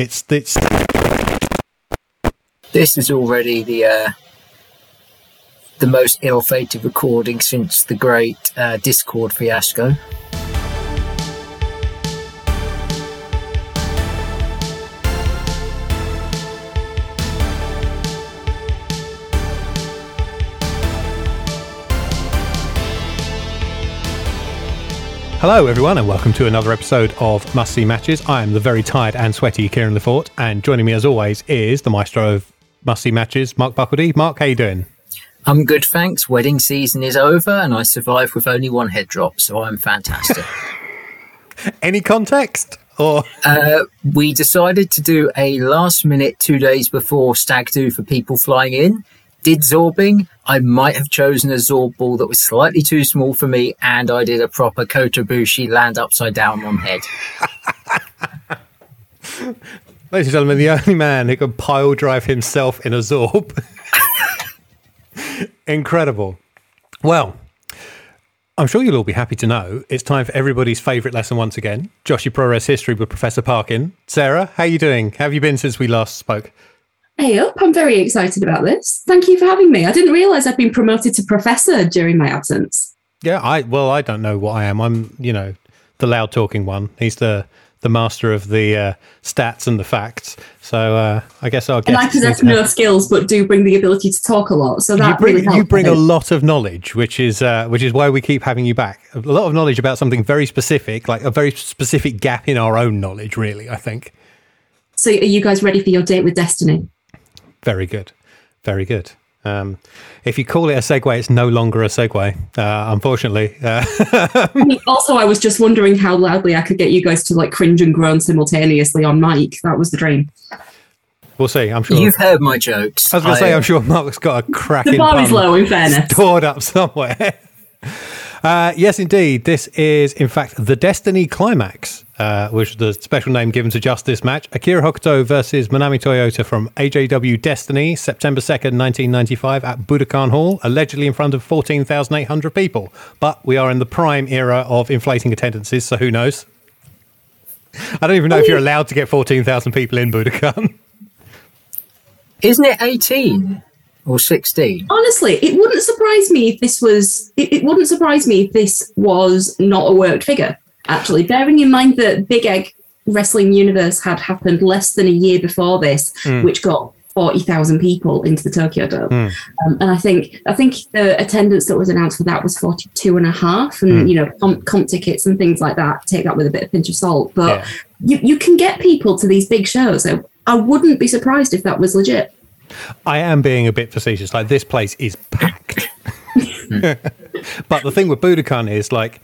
It's it's. This is already the uh, the most ill-fated recording since the great uh, Discord fiasco. Hello, everyone, and welcome to another episode of Must See Matches. I am the very tired and sweaty Kieran Lefort, and joining me as always is the maestro of Must See Matches, Mark Buckledy. Mark, how you doing? I'm good, thanks. Wedding season is over, and I survived with only one head drop, so I'm fantastic. Any context? Or uh, we decided to do a last minute two days before stag do for people flying in did zorbing, I might have chosen a zorb ball that was slightly too small for me, and I did a proper Kotobushi land upside down on head. Ladies and gentlemen, the only man who can pile drive himself in a zorb. Incredible. Well, I'm sure you'll all be happy to know it's time for everybody's favourite lesson once again. Joshi ProRes History with Professor Parkin. Sarah, how are you doing? How have you been since we last spoke? Hey up, I'm very excited about this. Thank you for having me. I didn't realize I'd been promoted to professor during my absence. Yeah, I well, I don't know what I am. I'm, you know, the loud talking one. He's the the master of the uh, stats and the facts. So uh, I guess I'll get. And I possess no skills, but do bring the ability to talk a lot. So that you bring, really you bring a lot of knowledge, which is uh, which is why we keep having you back. A lot of knowledge about something very specific, like a very specific gap in our own knowledge. Really, I think. So, are you guys ready for your date with Destiny? Very good. Very good. Um, if you call it a segue, it's no longer a segue, uh, unfortunately. Uh, also, I was just wondering how loudly I could get you guys to like cringe and groan simultaneously on mic. That was the dream. We'll see. I'm sure you've heard my jokes. I was going to say, I'm sure Mark's got a cracking. The bar is low, in fairness. Stored up somewhere. Uh, yes, indeed. This is, in fact, the Destiny Climax, uh, which is the special name given to just this match. Akira Hokuto versus Manami Toyota from AJW Destiny, September 2nd, 1995, at Budokan Hall, allegedly in front of 14,800 people. But we are in the prime era of inflating attendances, so who knows? I don't even know if you're allowed to get 14,000 people in Budokan. Isn't it 18? Or 16 honestly it wouldn't surprise me if this was it, it, wouldn't surprise me if this was not a worked figure actually bearing in mind that big egg wrestling universe had happened less than a year before this mm. which got 40,000 people into the Tokyo Dome. Mm. Um, and I think I think the attendance that was announced for that was 42 and a half and mm. you know comp, comp, tickets and things like that take that with a bit of pinch of salt but yeah. you, you can get people to these big shows so I wouldn't be surprised if that was legit. I am being a bit facetious. Like this place is packed. but the thing with Budokan is like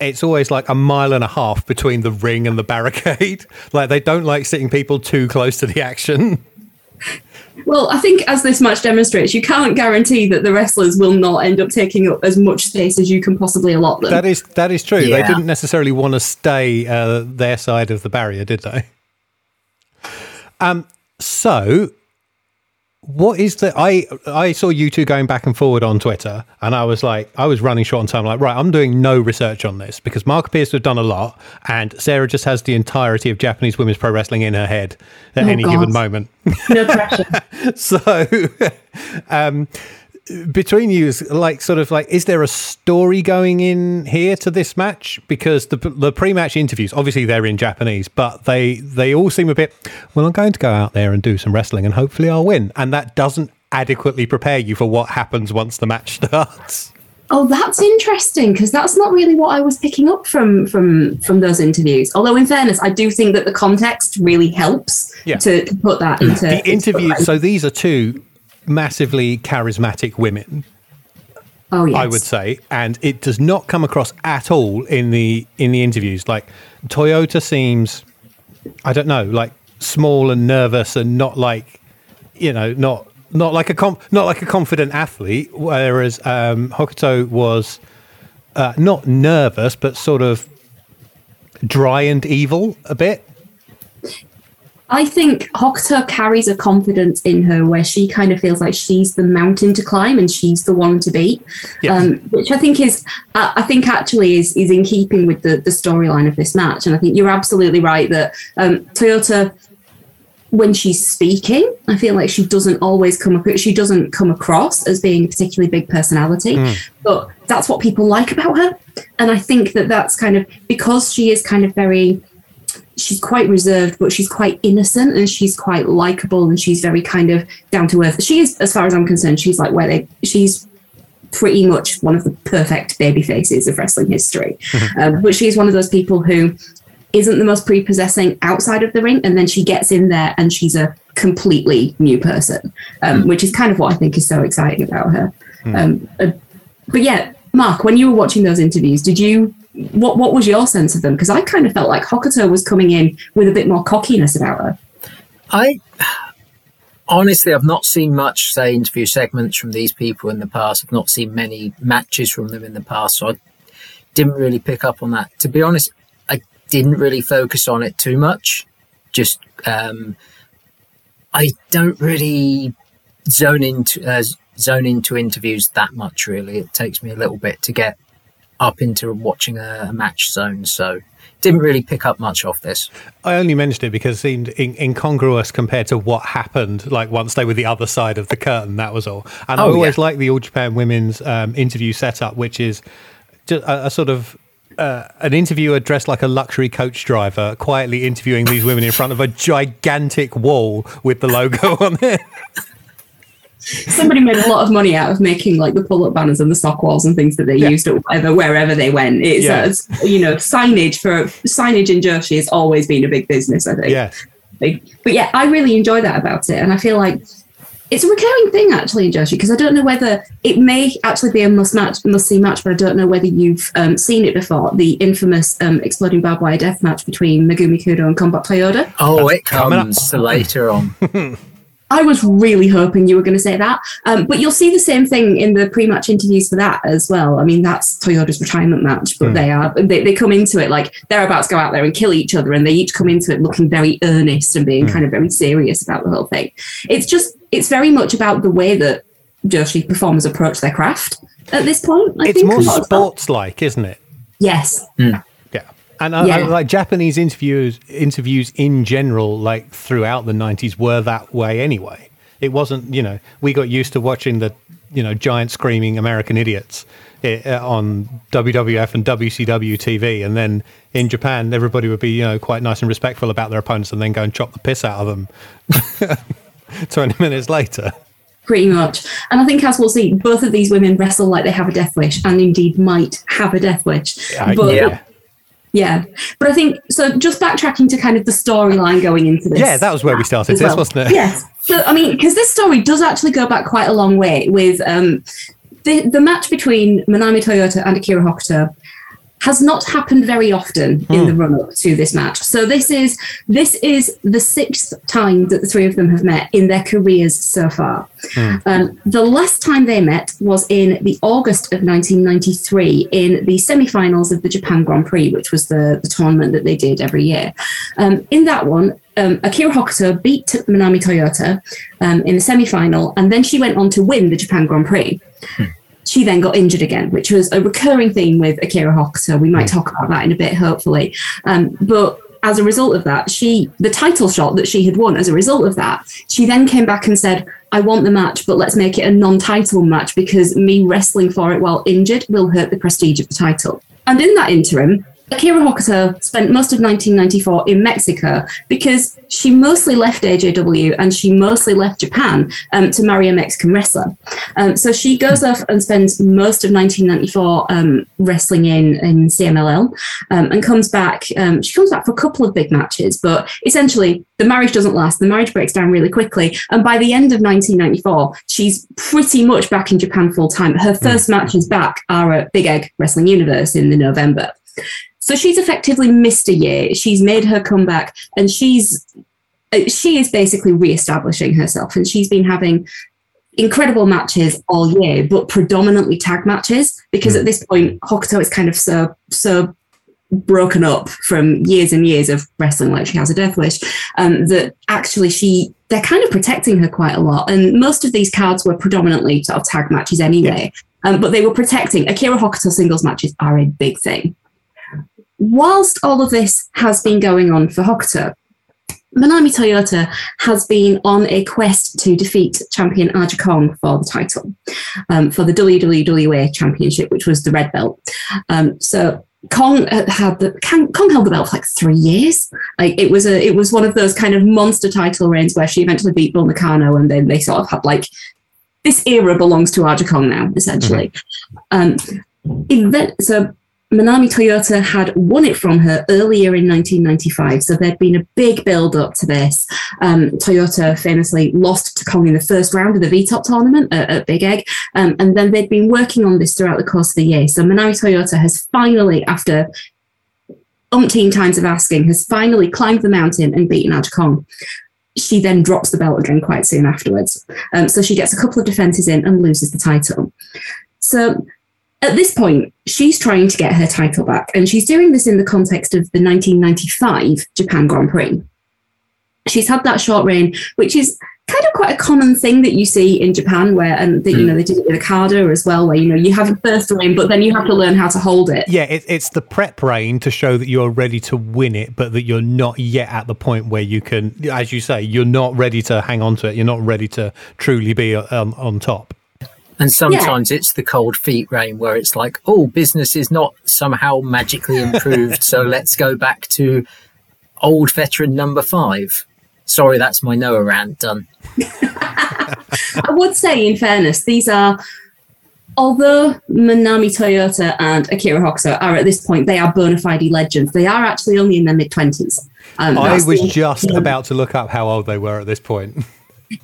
it's always like a mile and a half between the ring and the barricade. Like they don't like sitting people too close to the action. Well, I think as this match demonstrates, you can't guarantee that the wrestlers will not end up taking up as much space as you can possibly allot them. That is that is true. Yeah. They didn't necessarily want to stay uh, their side of the barrier, did they? Um, so what is the I I saw you two going back and forward on Twitter and I was like I was running short on time like right I'm doing no research on this because Mark appears to have done a lot and Sarah just has the entirety of Japanese women's pro wrestling in her head at oh, any God. given moment. No pressure. so um between you is like sort of like is there a story going in here to this match because the the pre-match interviews obviously they're in Japanese but they they all seem a bit well I'm going to go out there and do some wrestling and hopefully I'll win and that doesn't adequately prepare you for what happens once the match starts. Oh, that's interesting because that's not really what I was picking up from from from those interviews. Although, in fairness, I do think that the context really helps yeah. to, to put that into the interview. So these are two massively charismatic women. Oh yes. I would say, and it does not come across at all in the in the interviews. Like Toyota seems, I don't know, like small and nervous, and not like, you know, not not like a com- not like a confident athlete. Whereas um, Hokuto was uh, not nervous, but sort of dry and evil a bit. I think Hokuto carries a confidence in her where she kind of feels like she's the mountain to climb and she's the one to beat, yeah. um, which I think is, uh, I think actually is is in keeping with the the storyline of this match. And I think you're absolutely right that um, Toyota when she's speaking, I feel like she doesn't always come across, she doesn't come across as being a particularly big personality, mm. but that's what people like about her. And I think that that's kind of because she is kind of very, she's quite reserved, but she's quite innocent and she's quite likable and she's very kind of down to earth. She is, as far as I'm concerned, she's like where they, she's pretty much one of the perfect baby faces of wrestling history. Mm-hmm. Um, but she's one of those people who isn't the most prepossessing outside of the ring, and then she gets in there and she's a completely new person, um, mm. which is kind of what I think is so exciting about her. Mm. Um, uh, but yeah, Mark, when you were watching those interviews, did you what what was your sense of them? Because I kind of felt like Hokuto was coming in with a bit more cockiness about her. I honestly, I've not seen much, say, interview segments from these people in the past. I've not seen many matches from them in the past, so I didn't really pick up on that. To be honest, I didn't really focus on it too much. Just um, I don't really zone into uh, zone into interviews that much. Really, it takes me a little bit to get up into watching a, a match zone. So didn't really pick up much off this. I only mentioned it because it seemed in- incongruous compared to what happened. Like once they were the other side of the curtain, that was all. And oh, I always yeah. like the All Japan Women's um, interview setup, which is just a, a sort of uh, an interviewer dressed like a luxury coach driver quietly interviewing these women in front of a gigantic wall with the logo on it. Somebody made a lot of money out of making like the pull-up banners and the sock walls and things that they yeah. used at whatever, wherever they went. It's yeah. uh, you know signage for signage in Joshi has always been a big business. I think. Yeah. But yeah, I really enjoy that about it, and I feel like it's a recurring thing actually in Joshi because I don't know whether it may actually be a must match, must see match, but I don't know whether you've um, seen it before. The infamous um, exploding barbed wire death match between Megumi Kudo and Combat Toyoda. Oh, That's it comes later on. I was really hoping you were going to say that. Um, but you'll see the same thing in the pre-match interviews for that as well. I mean, that's Toyoda's retirement match, but mm. they are they, they come into it like they're about to go out there and kill each other, and they each come into it looking very earnest and being mm. kind of very serious about the whole thing. It's just it's very much about the way that Joshi performers approach their craft at this point. I it's more sports-like, isn't it? Yes. Mm. And I, yeah. I, like Japanese interviews, interviews in general, like throughout the '90s, were that way anyway. It wasn't, you know, we got used to watching the, you know, giant screaming American idiots eh, eh, on WWF and WCW TV, and then in Japan, everybody would be, you know, quite nice and respectful about their opponents, and then go and chop the piss out of them. 20 minutes later pretty much. And I think, as we'll see, both of these women wrestle like they have a death wish, and indeed might have a death wish. Uh, but yeah. Yeah, but I think so. Just backtracking to kind of the storyline going into this. Yeah, that was where we started this, well. wasn't it? Yes. So I mean, because this story does actually go back quite a long way with um, the the match between Manami Toyota and Akira Hokuto has not happened very often mm. in hmm. the run up to this match. So this is this is the sixth time that the three of them have met in their careers so far. Mm. Um, the last time they met was in the August of 1993 in the semi-finals of the Japan Grand Prix, which was the, the tournament that they did every year. Um, in that one, um, Akira Hokuto beat Manami Toyota um, in the semi-final, and then she went on to win the Japan Grand Prix. Mm she then got injured again, which was a recurring theme with Akira Hokuto. We might hmm. talk about that in a bit, hopefully. Um, but as a result of that, she the title shot that she had won as a result of that, she then came back and said, I want the match, but let's make it a non-title match because me wrestling for it while injured will hurt the prestige of the title. And in that interim, Akira Hokuto spent most of 1994 in Mexico because she mostly left AJW and she mostly left Japan um, to marry a Mexican wrestler. Um, so she goes off and spends most of 1994 um, wrestling in, in CMLL um, and comes back. Um, she comes back for a couple of big matches, but essentially the marriage doesn't last. The marriage breaks down really quickly. And by the end of 1994, she's pretty much back in Japan full time. Her first matches back are at Big Egg Wrestling Universe in the November. So she's effectively missed a year. She's made her comeback and she's uh, she is basically re-establishing herself and she's been having incredible matches all year, but predominantly tag matches because mm. at this point Hokuto is kind of so so broken up from years and years of wrestling like she has a death wish um, that actually she they're kind of protecting her quite a lot and most of these cards were predominantly sort of tag matches anyway yeah. um, but they were protecting akira hokuto singles matches are a big thing whilst all of this has been going on for Hokuto, Manami Toyota has been on a quest to defeat champion Aja Kong for the title, um, for the WWA Championship, which was the red belt. Um, so Kong had the Kong held the belt for like three years. Like it was a it was one of those kind of monster title reigns where she eventually beat Bull Nakano, and then they sort of had like this era belongs to Aja Kong now, essentially. Mm-hmm. Um, event, so Manami Toyota had won it from her earlier in 1995, so there'd been a big build up to this. Um, Toyota famously lost to Kong in the first round of the V-Top tournament at, at Big Egg, um, and then they'd been working on this throughout the course of the year. So Manami Toyota has finally, after umpteen times of asking, has finally climbed the mountain and beaten Aja Kong. She then drops the belt again quite soon afterwards. Um, so she gets a couple of defenses in and loses the title. So at this point, she's trying to get her title back, and she's doing this in the context of the 1995 Japan Grand Prix. She's had that short reign, which is kind of quite a common thing that you see in Japan, where and the, you know they did it with Okada as well, where you know you have a first reign, but then you have to learn how to hold it. Yeah, it, it's the prep reign to show that you're ready to win it, but that you're not yet at the point where you can, as you say, you're not ready to hang on to it. You're not ready to truly be um, on top. And sometimes yeah. it's the cold feet reign where it's like, oh, business is not somehow magically improved. so let's go back to old veteran number five. Sorry, that's my Noah rant done. I would say, in fairness, these are, although Manami Toyota and Akira Hokuto are at this point, they are bona fide legends. They are actually only in their mid 20s. Um, I was the, just about to look up how old they were at this point.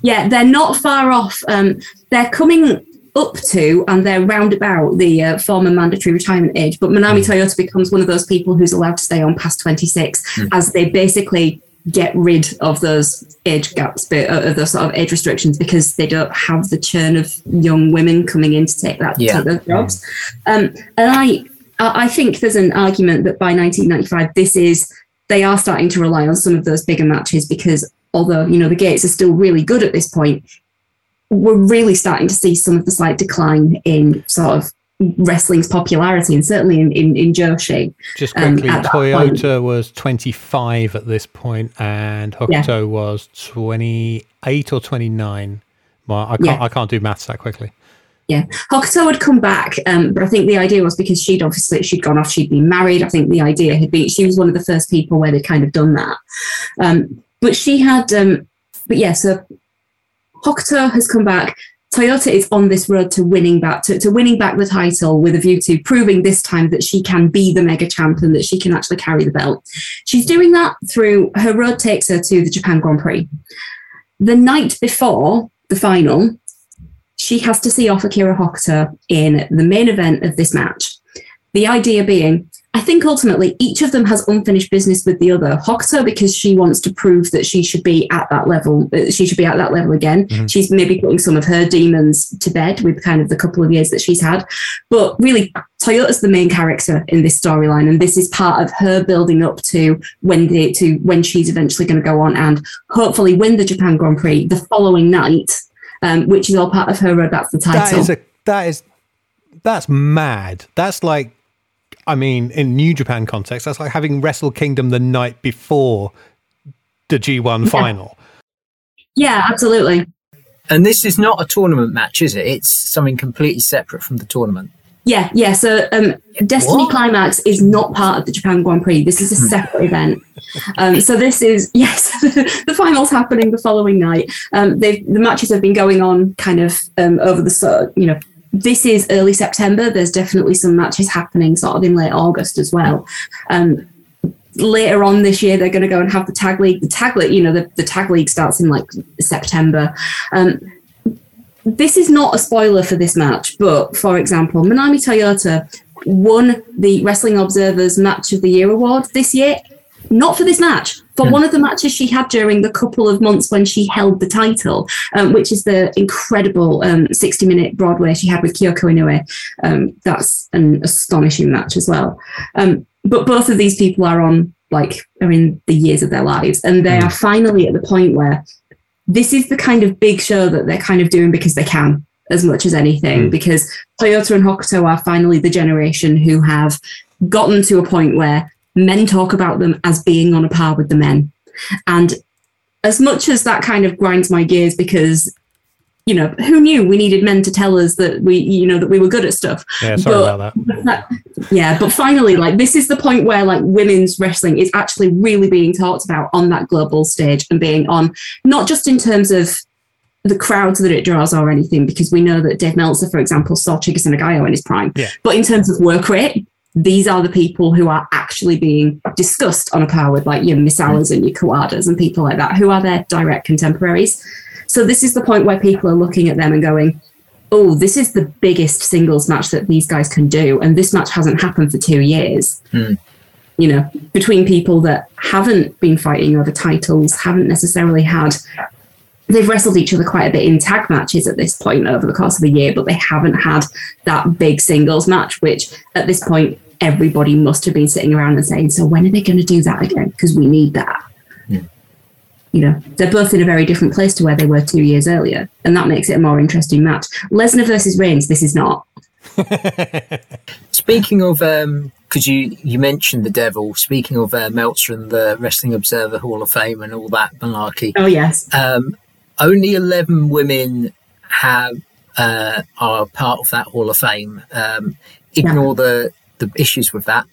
Yeah, they're not far off. Um, they're coming up to and they're round about the uh, former mandatory retirement age. But Manami mm. Toyota becomes one of those people who's allowed to stay on past 26 mm. as they basically get rid of those age gaps, uh, of those sort of age restrictions because they don't have the churn of young women coming in to take that yeah. take those jobs. Mm. Um, and I, I think there's an argument that by 1995, this is they are starting to rely on some of those bigger matches because although you know the gates are still really good at this point, we're really starting to see some of the slight decline in sort of wrestling's popularity and certainly in, in, in Joshi. Just um, quickly, um, Toyota was 25 at this point and Hokuto yeah. was 28 or 29. Well, I can't, yeah. I can't do maths that quickly. Yeah, Hokuto would come back, um, but I think the idea was because she'd obviously she'd gone off, she'd been married. I think the idea had been she was one of the first people where they'd kind of done that. Um, but she had, um, but yeah, so Hokuto has come back. Toyota is on this road to winning back to, to winning back the title with a view to proving this time that she can be the mega champion, that she can actually carry the belt. She's doing that through her road takes her to the Japan Grand Prix. The night before the final, she has to see off Akira Hokuto in the main event of this match. The idea being I think ultimately each of them has unfinished business with the other. Hokuto because she wants to prove that she should be at that level. Uh, she should be at that level again. Mm-hmm. She's maybe putting some of her demons to bed with kind of the couple of years that she's had. But really, Toyota's the main character in this storyline, and this is part of her building up to when the to when she's eventually going to go on and hopefully win the Japan Grand Prix the following night, um, which is all part of her road. That's the title. That is a that is that's mad. That's like I mean, in New Japan context, that's like having Wrestle Kingdom the night before the G1 yeah. final. Yeah, absolutely. And this is not a tournament match, is it? It's something completely separate from the tournament. Yeah, yeah. So um, Destiny what? Climax is not part of the Japan Grand Prix. This is a hmm. separate event. Um, so this is yes, the finals happening the following night. Um, the matches have been going on kind of um, over the you know this is early September. There's definitely some matches happening sort of in late August as well. Um, later on this year, they're going to go and have the tag league. The tag league, you know, the, the tag league starts in like September. Um, this is not a spoiler for this match, but for example, Manami Toyota won the Wrestling Observer's Match of the Year award this year not for this match, for one of the matches she had during the couple of months when she held the title, um, which is the incredible um, 60 minute Broadway she had with Kyoko Inoue. Um, that's an astonishing match as well. Um, but both of these people are on, like, are in the years of their lives, and they mm. are finally at the point where this is the kind of big show that they're kind of doing because they can as much as anything, mm. because Toyota and Hokuto are finally the generation who have gotten to a point where men talk about them as being on a par with the men. And as much as that kind of grinds my gears because you know who knew we needed men to tell us that we you know that we were good at stuff Yeah, sorry But- about that. yeah but finally like this is the point where like women's wrestling is actually really being talked about on that global stage and being on not just in terms of the crowds that it draws or anything because we know that Dave Meltzer for example saw Chigusa and Nagayo in his prime Yeah. but in terms of work rate these are the people who are actually being discussed on a par with like your Misawas and your Kawadas and people like that who are their direct contemporaries so this is the point where people are looking at them and going oh, this is the biggest singles match that these guys can do, and this match hasn't happened for two years. Hmm. You know, between people that haven't been fighting over titles, haven't necessarily had. They've wrestled each other quite a bit in tag matches at this point over the course of the year, but they haven't had that big singles match, which at this point everybody must have been sitting around and saying, "So when are they going to do that again? Because we need that." you know, they're both in a very different place to where they were two years earlier, and that makes it a more interesting match. Lesnar versus Reigns, this is not. Speaking of, because you you mentioned the devil. Speaking of uh, Meltzer and the Wrestling Observer Hall of Fame and all that malarkey, Oh yes, um, only eleven women have uh, are part of that Hall of Fame. Um, ignore the the issues with that.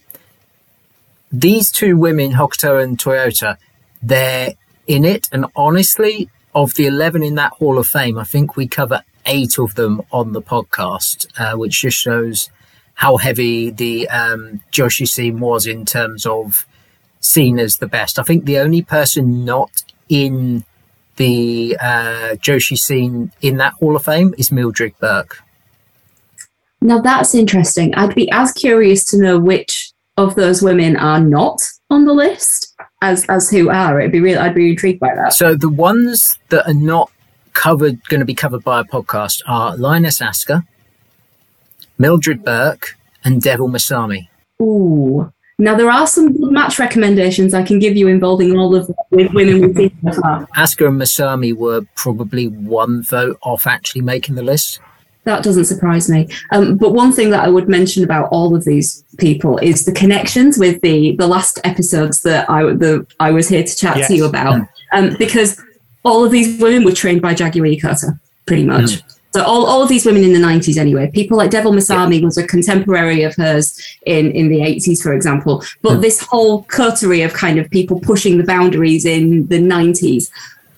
These two women, Hokuto and Toyota, they're in it, and honestly, of the eleven in that Hall of Fame, I think we cover eight of them on the podcast, uh, which just shows how heavy the um, Joshi scene was in terms of seen as the best. I think the only person not in the uh, Joshi scene in that Hall of Fame is Mildred Burke. now that's interesting. I'd be as curious to know which of those women are not on the list as as who are. It'd be real. I'd be intrigued by that. So the ones that are not covered, going to be covered by a podcast, are Lioness Asuka, Mildred Burke, and Devil Masami. Ooh. Now there are some good match recommendations I can give you involving all of the women we've seen so far. Asuka and Masami were probably one vote off actually making the list. That doesn't surprise me. Um, but one thing that I would mention about all of these people is the connections with the the last episodes that I the I was here to chat Yes. to you about, um, because all of these women were trained by Jaguar Yokota, pretty much. So all, all of these women in the 90s anyway, people like Devil Masami was a contemporary of hers in, in the 80s, for example. But hmm. this whole coterie of kind of people pushing the boundaries in the 90s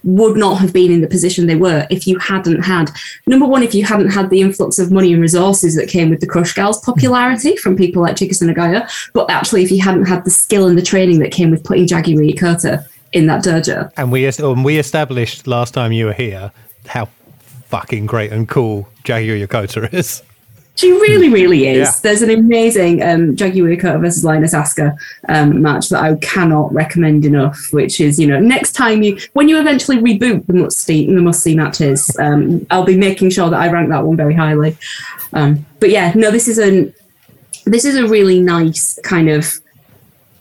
would not have been in the position they were if you hadn't had number one if you hadn't had the influx of money and resources that came with the crush girls hmm. popularity from people like Chigusa and Nagayo. But actually if you hadn't had the skill and the training that came with putting Jaguar Yokota in that dojo. And we and we established last time you were here how fucking great and cool Jaguar Yokota is. She really, really is. Yeah. There's an amazing um, Jaguar Yokota versus Lioness Asuka um, match that I cannot recommend enough. Which is, you know, next time you, when you eventually reboot the must see the must see matches, um, I'll be making sure that I rank that one very highly. Um, but yeah, no, this is an this is a really nice kind of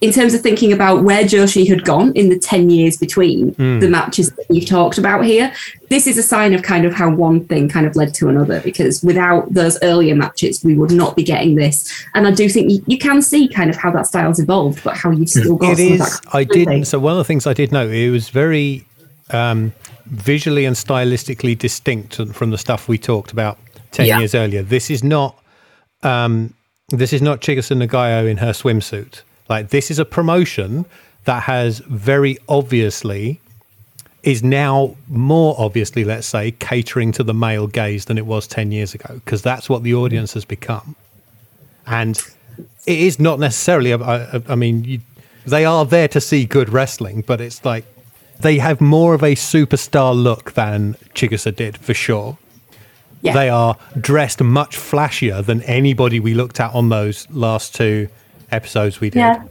in terms of thinking about where Joshi had gone in the 10 years between the matches that you've talked about here, this is a sign of kind of how one thing kind of led to another because without those earlier matches, we would not be getting this. And I do think you, you can see kind of how that style's evolved, but how you've still got It some of I did. So one of the things I did know, it was very um, visually and stylistically distinct from the stuff we talked about ten Yeah. years earlier. This is not. Um, this is not Chigusa Nagayo in her swimsuit. Like this is a promotion that has very obviously is now more obviously, let's say, catering to the male gaze than it was ten years ago because that's what the audience has become and it is not necessarily. I, I- I mean, you, they are there to see good wrestling, but it's like they have more of a superstar look than Chigusa did for sure. Yeah. They are dressed much flashier than anybody we looked at on those last two episodes we did. Yeah.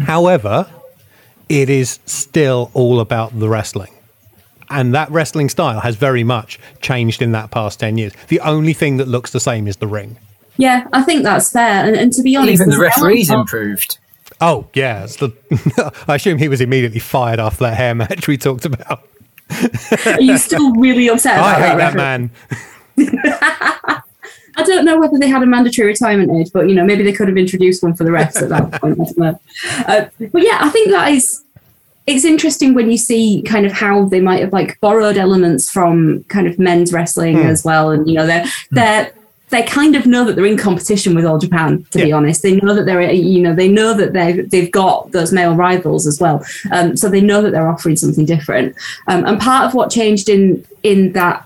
However, it is still all about the wrestling. And that wrestling style has very much changed in that past 10 years. The only thing that looks the same is the ring. Yeah, I think that's fair. And, and to be honest, Even the referees improved. Oh, yeah. it's the, I assume he was immediately fired after that hair match we talked about. Are you still really upset I hate that referee? man. I don't know whether they had a mandatory retirement age, but you know, maybe they could have introduced one for the refs at that point. I don't know. Uh, but yeah, I think that is it's interesting when you see kind of how they might have like borrowed elements from kind of men's wrestling Hmm. as well, and you know they're they're they kind of know that they're in competition with All Japan. To be honest, they know that they're you know they know that they they've got those male rivals as well, um, so they know that they're offering something different. Um, and part of what changed in in that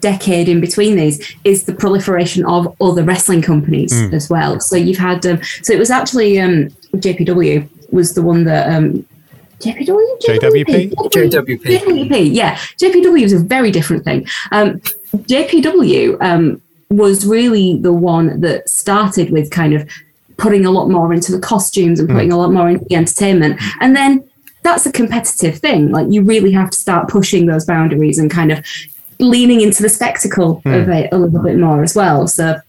decade in between these is the proliferation of other wrestling companies as well. So you've had um, so it was actually um, JPW was the one that um, JPW JWP? JWP. JWP yeah JPW is a very different thing. Um, JPW um, was really the one that started with kind of putting a lot more into the costumes and putting a lot more into the entertainment, and then. That's a competitive thing. Like you really have to start pushing those boundaries and kind of leaning into the spectacle of it a little bit more as well. So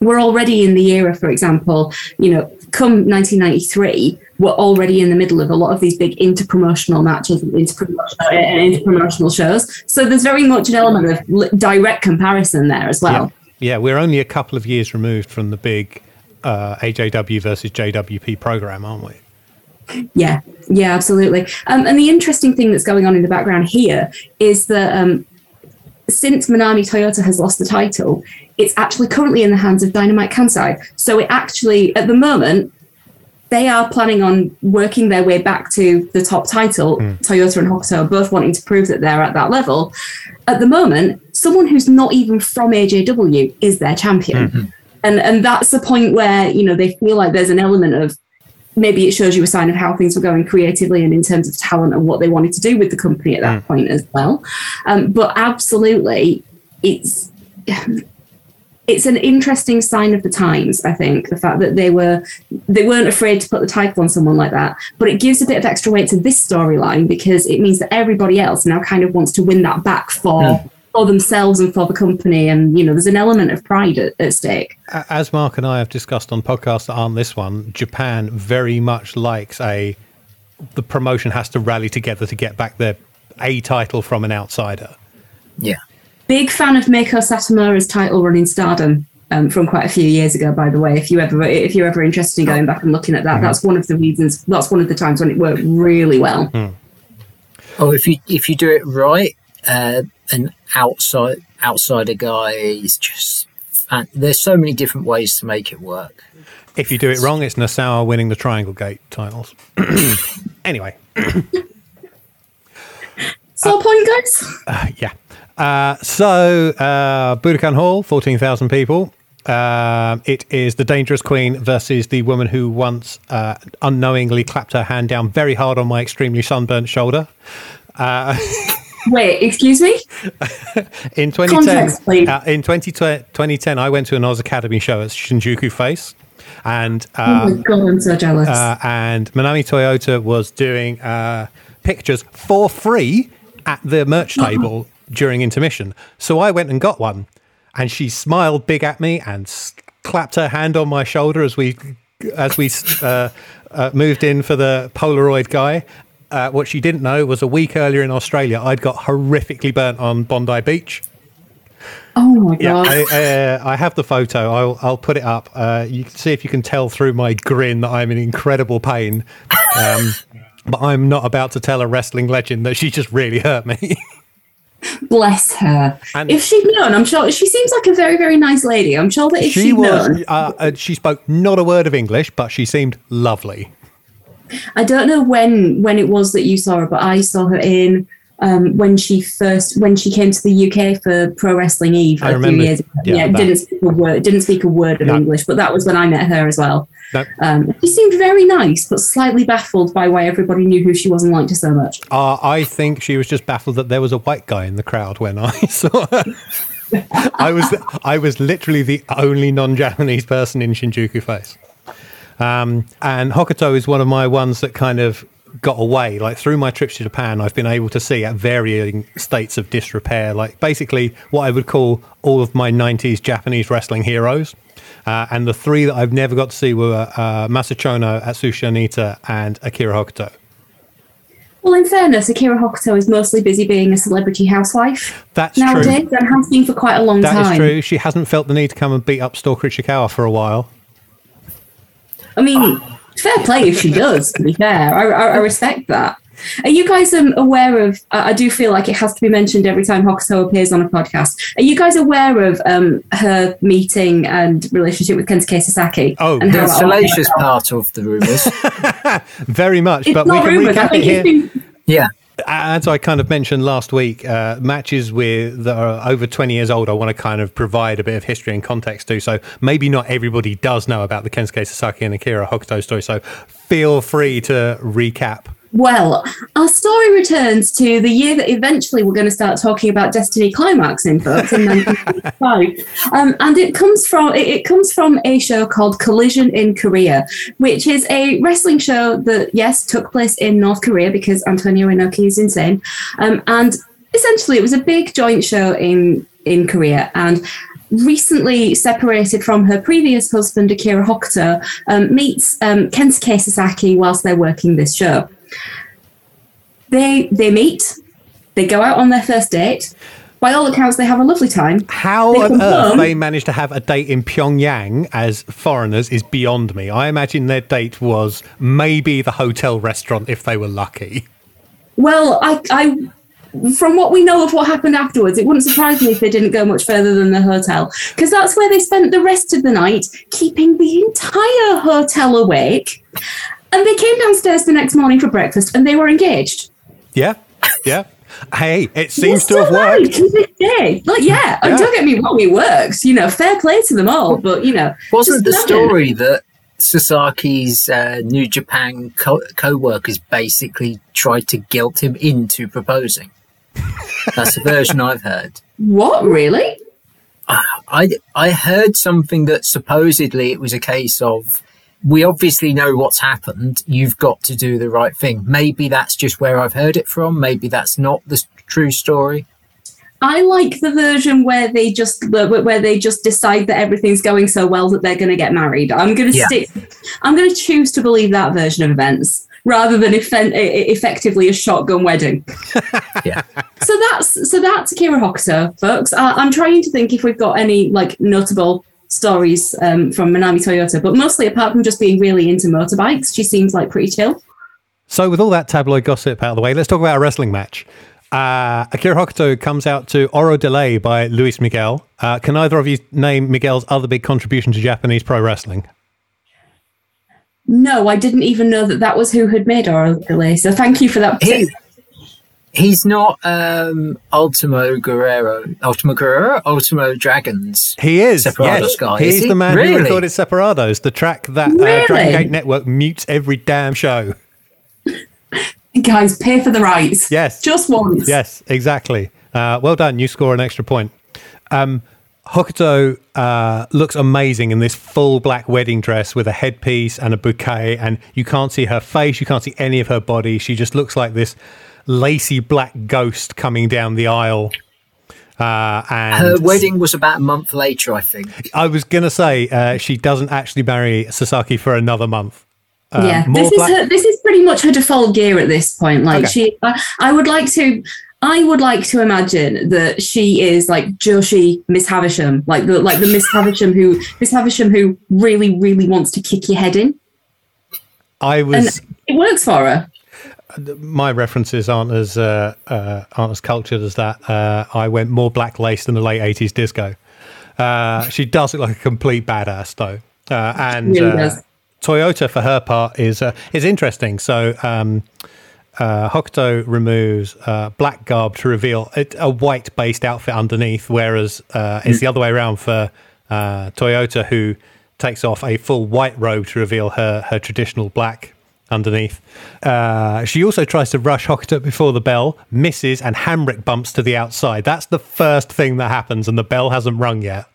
we're already in the era, for example, you know, come 1993, we're already in the middle of a lot of these big interpromotional matches and interpromotional, and interpromotional shows. So there's very much an element of direct comparison there as Yeah. well. yeah, we're only a couple of years removed from the big uh, AJW versus JWP program, aren't we? Yeah, yeah, absolutely. Um, and the interesting thing that's going on in the background here is that um, since Manami Toyota has lost the title, it's actually currently in the hands of Dynamite Kansai. So it actually, at the moment, they are planning on working their way back to the top title. Hmm. Toyota and Hokuto are both wanting to prove that they're at that level. At the moment, someone who's not even from AJW is their champion. Mm-hmm. And and that's the point where, you know, they feel like there's an element of maybe it shows you a sign of how things were going creatively and in terms of talent and what they wanted to do with the company at that point as well. Um, but absolutely, it's it's an interesting sign of the times. I think the fact that they were they weren't afraid to put the title on someone like that, but it gives a bit of extra weight to this storyline because it means that everybody else now kind of wants to win that back for. For themselves and for the company, and you know, there's an element of pride at, at stake. As Mark and I have discussed on podcasts that aren't this one, Japan very much likes a the promotion has to rally together to get back their a title from an outsider. Yeah. Big fan of Meiko Satomura's title running Stardom um, from quite a few years ago. By the way, if you ever if you're ever interested in going back and looking at that, that's one of the reasons. That's one of the times when it worked really well. Oh, if you if you do it right, uh, an outside outsider guy is just. fan- there's so many different ways to make it work. If you do it wrong, it's Nassau winning the Triangle Gate titles. anyway, So point, guys. yeah. Uh, so, uh, Budokan Hall, 14,000 people. Um, it is the Dangerous Queen versus the woman who once uh, unknowingly clapped her hand down very hard on my extremely sunburnt shoulder. Wait, excuse me. In 2010, Context, uh, in 20, 2010, I went to an Oz Academy show at Shinjuku Face, and oh um, my god, I'm so jealous. uh, and Manami Toyota was doing uh, pictures for free at the merch table during intermission. So I went and got one, and she smiled big at me and s- clapped her hand on my shoulder as we as we uh, uh, moved in for the Polaroid guy. Uh, what she didn't know was a week earlier in Australia, I'd got horrifically burnt on Bondi Beach. oh my Yeah, god. I, uh, I have the photo. I'll, I'll put it up. Uh, you can see if you can tell through my grin that I'm in incredible pain. Um, but I'm not about to tell a wrestling legend that she just really hurt me. Bless her. And- if she'd known, I'm sure she seems like a very, very nice lady. I'm sure that if she she'd was. known, Uh, uh, she spoke not a word of English, but she seemed lovely. I don't know when when it was that you saw her, but I saw her in um, when she first when she came to the UK for Pro Wrestling Eve I a remember, few years ago. yeah, Yeah, didn't speak a word didn't speak a word of No. English, but that was when I met her as well. No, Um, she seemed very nice, but slightly baffled by why everybody knew who she was and liked her so much. uh, I think she was just baffled that there was a white guy in the crowd when I saw her. I was I was literally the only non-Japanese person in Shinjuku Face. Um, and Hokuto is one of my ones that kind of got away. Like through my trips to Japan, I've been able to see at varying states of disrepair, like basically what I would call all of my 90s Japanese wrestling heroes. Uh, and the three that I've never got to see were uh, Masa Chono, Atsushi Onita, and Akira Hokuto. Well, in fairness, Akira Hokuto is mostly busy being a celebrity housewife That's true. nowadays, and has been for quite a long That time. That is true. She hasn't felt the need to come and beat up Stalker Ichikawa for a while. I mean, fair play if she does. To be fair, I, I, I respect that. Are you guys um, aware of? I do feel like it has to be mentioned every time Hokuto appears on a podcast. Are you guys aware of um, her meeting and relationship with Kensuke Sasaki? Oh, and The how that all salacious part of the rumours. Very much, It's but we not can rumored. I recap it think here. it's been yeah. As I kind of mentioned last week, uh, matches with that are over 20 years old, I want to kind of provide a bit of history and context to. So maybe not everybody does know about the Kensuke Sasaki and Akira Hokuto story. So feel free to recap. Well, our story returns to the year that eventually we're going to start talking about Destiny Climax in folks in 1995, um, and it comes from it, it comes from a show called Collision in Korea, which is a wrestling show that yes took place in North Korea because Antonio Inoki is insane, um, and essentially it was a big joint show in in Korea and. Recently separated from her previous husband Akira Hokuto, um, meets um, Kensuke Sasaki whilst they're working this show they they meet they go out on their first date by all accounts they have a lovely time How They on earth home. they managed to have a date in Pyongyang as foreigners is beyond me. I imagine their date was maybe the hotel restaurant if they were lucky. well i i from what we know of what happened afterwards it wouldn't surprise me if they didn't go much further than the hotel because that's where they spent the rest of the night keeping the entire hotel awake and they came downstairs the next morning for breakfast and they were engaged Yeah, yeah. Hey, it seems to still have worked. to this day. Like, yeah, and Yeah. don't get me wrong, it works. You know, fair play to them all. But you know, Wasn't the just imagine- story that Sasaki's uh, New Japan co- co-workers basically tried to guilt him into proposing? That's the version I've heard. What really? I I heard something that supposedly it was a case of we obviously know what's happened. You've got to do the right thing. Maybe that's just where I've heard it from. Maybe that's not the true story. I like the version where they just where they just decide that everything's going so well that they're going to get married. I'm going to Yeah. stick. I'm going to choose to believe that version of events rather than effen- effectively a shotgun wedding. Yeah. So that's so that's Akira Hokuto, folks. I, I'm trying to think if we've got any like notable stories um, from Manami Toyota, but mostly apart from just being really into motorbikes, she seems like pretty chill. So, with all that tabloid gossip out of the way, let's talk about a wrestling match. Uh, Akira Hokuto comes out to Oro de Ley by Luis Miguel. Uh, can either of you name Miguel's other big contribution to Japanese pro wrestling? No, I didn't even know that that was who had made Oro de Ley. So thank you for that. He, he's not um, Ultimo Guerrero. Ultimo Guerrero? Ultimo Dragons. He is. Separados yes, guy, he's is he? the man who Really? recorded Separados, the track that uh, Dragon Gate Network mutes every damn show. Guys, pay for the rights. Yes. Just once. Yes, exactly. Uh, well done. You score an extra point. Um, Hokuto uh, looks amazing in this full black wedding dress with a headpiece and a bouquet, and you can't see her face, you can't see any of her body. She just looks like this lacy black ghost coming down the aisle. Uh, and Her wedding was about a month later, I think. I was going to say uh, she doesn't actually marry Sasaki for another month. Um, yeah, more this is black- her, this is pretty much her default gear at this point. Like Okay. she, I, I would like to, I would like to imagine that she is like Joshi Miss Havisham, like the like the Miss Havisham who Miss Havisham who really really wants to kick your head in, I and was. it works for her. My references aren't as uh, uh, aren't as cultured as that. Uh, I went more black lace than the late eighties disco. Uh, she does look like a complete badass though, uh, and uh. Toyota for her part is uh, is interesting. So um, uh, Hokuto removes uh, black garb to reveal a, a white based outfit underneath, whereas uh, it's the other way around for uh, Toyota, who takes off a full white robe to reveal her her traditional black underneath. Uh, she also tries to rush Hokuto before the bell, misses, and Hamrick bumps to the outside. That's the first thing that happens, and the bell hasn't rung yet.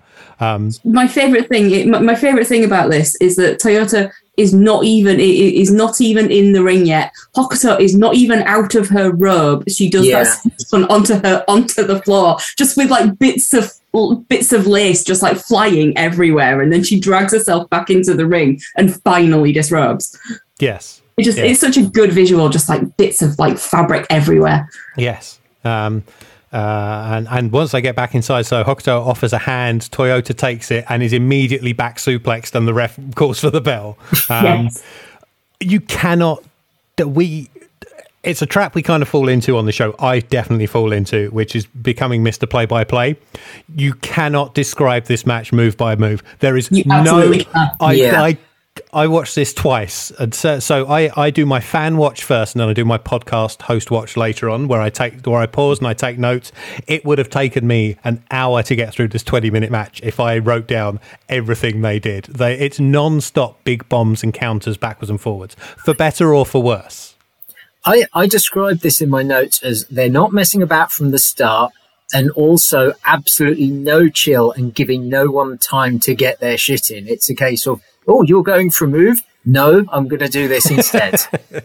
my favorite thing my, my favorite thing about this is that toyota is not even i- i- is not even in the ring yet hokuto is not even out of her robe she does Yeah. that onto her onto the floor just with like bits of bits of lace just like flying everywhere and then she drags herself back into the ring and finally disrobes Yes. It just Yeah. it's such a good visual just like bits of like fabric everywhere Yes. Um, uh, and, and once they get back inside, so Hokuto offers a hand, Toyota takes it and is immediately back suplexed, and the ref calls for the bell. Um, yes You cannot. We it's a trap we kind of fall into on the show. I definitely fall into, which is becoming Mr. Play by Play. You cannot describe this match move by move. There is You no. can't. I, Yeah. I I watched this twice, and so, so I I do my fan watch first, and then I do my podcast host watch later on, where I take where I pause and I take notes. It would have taken me an hour to get through this twenty minute match if I wrote down everything they did. They it's non stop big bombs and counters backwards and forwards, for better or for worse. I, I described this in my notes as they're not messing about from the start and also absolutely no chill and giving no one time to get their shit in. It's a case of, oh, you're going for a move? No, I'm going to do this instead.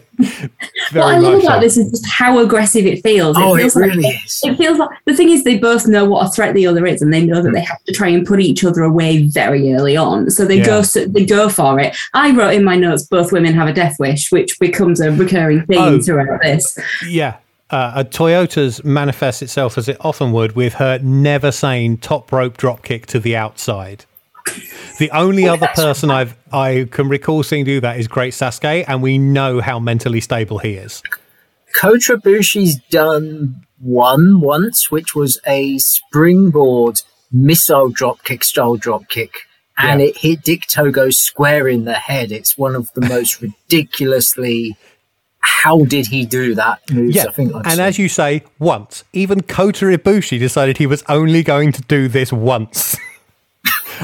What I love about this is just how aggressive it feels. oh, it feels like- really is. It feels like the thing is they both know what a threat the other is, and they know that they have to try and put each other away very early on. So they Yeah. go so they go for it. I wrote in my notes both women have a death wish, which becomes a recurring theme Oh. throughout this. Yeah. Uh, a Toyota's manifests itself as it often would with her never saying top rope drop kick to the outside. The only other person I've I can recall seeing do that is Great Sasuke, and we know how mentally stable he is. Kota Ibushi's done one once, which was a springboard missile drop kick style drop kick. And Yeah. it hit Dick Togo square in the head. It's one of the most ridiculously. How did he do that? Moves Yeah, I think I've and seen. as you say, once even Kota Ibushi decided he was only going to do this once.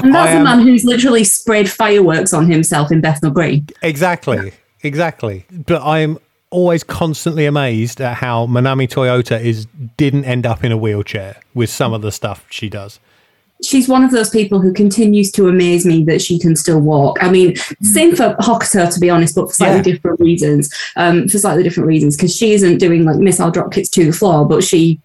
And that's I a am- man who's literally sprayed fireworks on himself in Bethnal Green. Exactly. Exactly. But I'm always constantly amazed at how Manami Toyota is didn't end up in a wheelchair with some of the stuff she does. she's one of those people who continues to amaze me that she can still walk. I mean, same for Hokuto, to be honest, but for slightly Yeah. different reasons. Um, for slightly different reasons, because she isn't doing like missile drop kicks to the floor, but she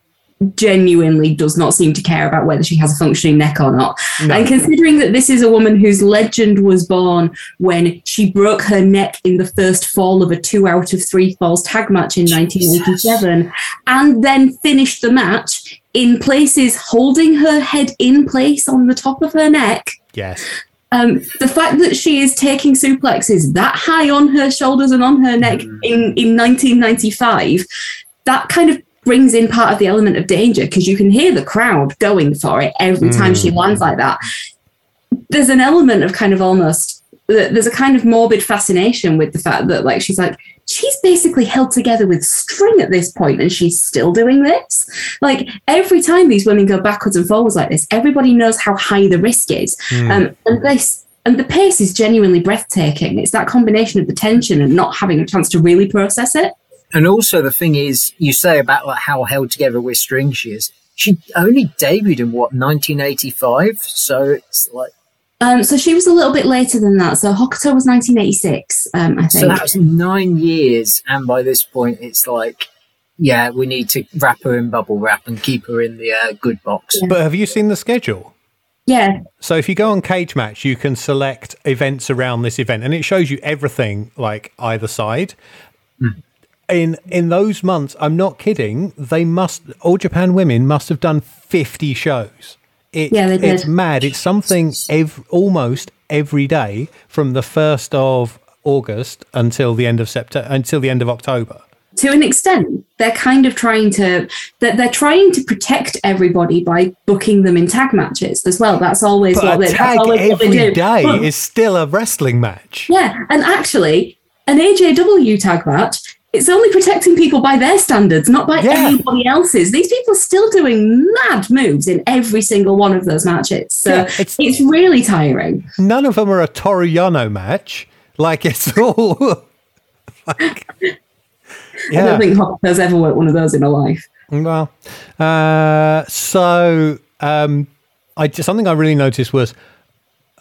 genuinely does not seem to care about whether she has a functioning neck or not. No. And considering that this is a woman whose legend was born when she broke her neck in the first fall of a two out of three falls tag match in 1987, and then finished the match in places holding her head in place on the top of her neck. Yes. Um, the fact that she is taking suplexes that high on her shoulders and on her neck in, in 1995, that kind of brings in part of the element of danger because you can hear the crowd going for it every time she lands like that. There's an element of kind of almost, there's a kind of morbid fascination with the fact that, like, she's like, she's basically held together with string at this point and she's still doing this. Like, every time these women go backwards and forwards like this, everybody knows how high the risk is. Um, and this and the pace is genuinely breathtaking. It's that combination of the tension and not having a chance to really process it. And also the thing is, you say about like how held together with string she is. She only debuted in what 1985, so it's like Um, so she was a little bit later than that. So Hokuto was 1986, um, I so that was nine years, and by this point it's like, yeah, we need to wrap her in bubble wrap and keep her in the uh, good box. But have you seen the schedule? yeah, So if you go on Cage Match, you can select events around this event, and it shows you everything like either side. In in those months, I'm not kidding. They must all Japan women must have done 50 shows. It, Yeah, they did. It's mad. It's something ev- almost every day from the first of August until the end of September until the end of October. to an extent, they're kind of trying to they're, they're trying to protect everybody by booking them in tag matches as well. That's always what But they, a that's tag always what they do. day But- is still a wrestling match. Yeah, and actually, an AJW tag match, it's only protecting people by their standards, not by Yeah. anybody else's. These people are still doing mad moves in every single one of those matches. So Yeah, it's- it's, really tiring. none of them are a Toriyano match. Like it's all. like, I don't think Hokuto's ever worked one of those in her life. Well, uh, so um, I just something I really noticed was,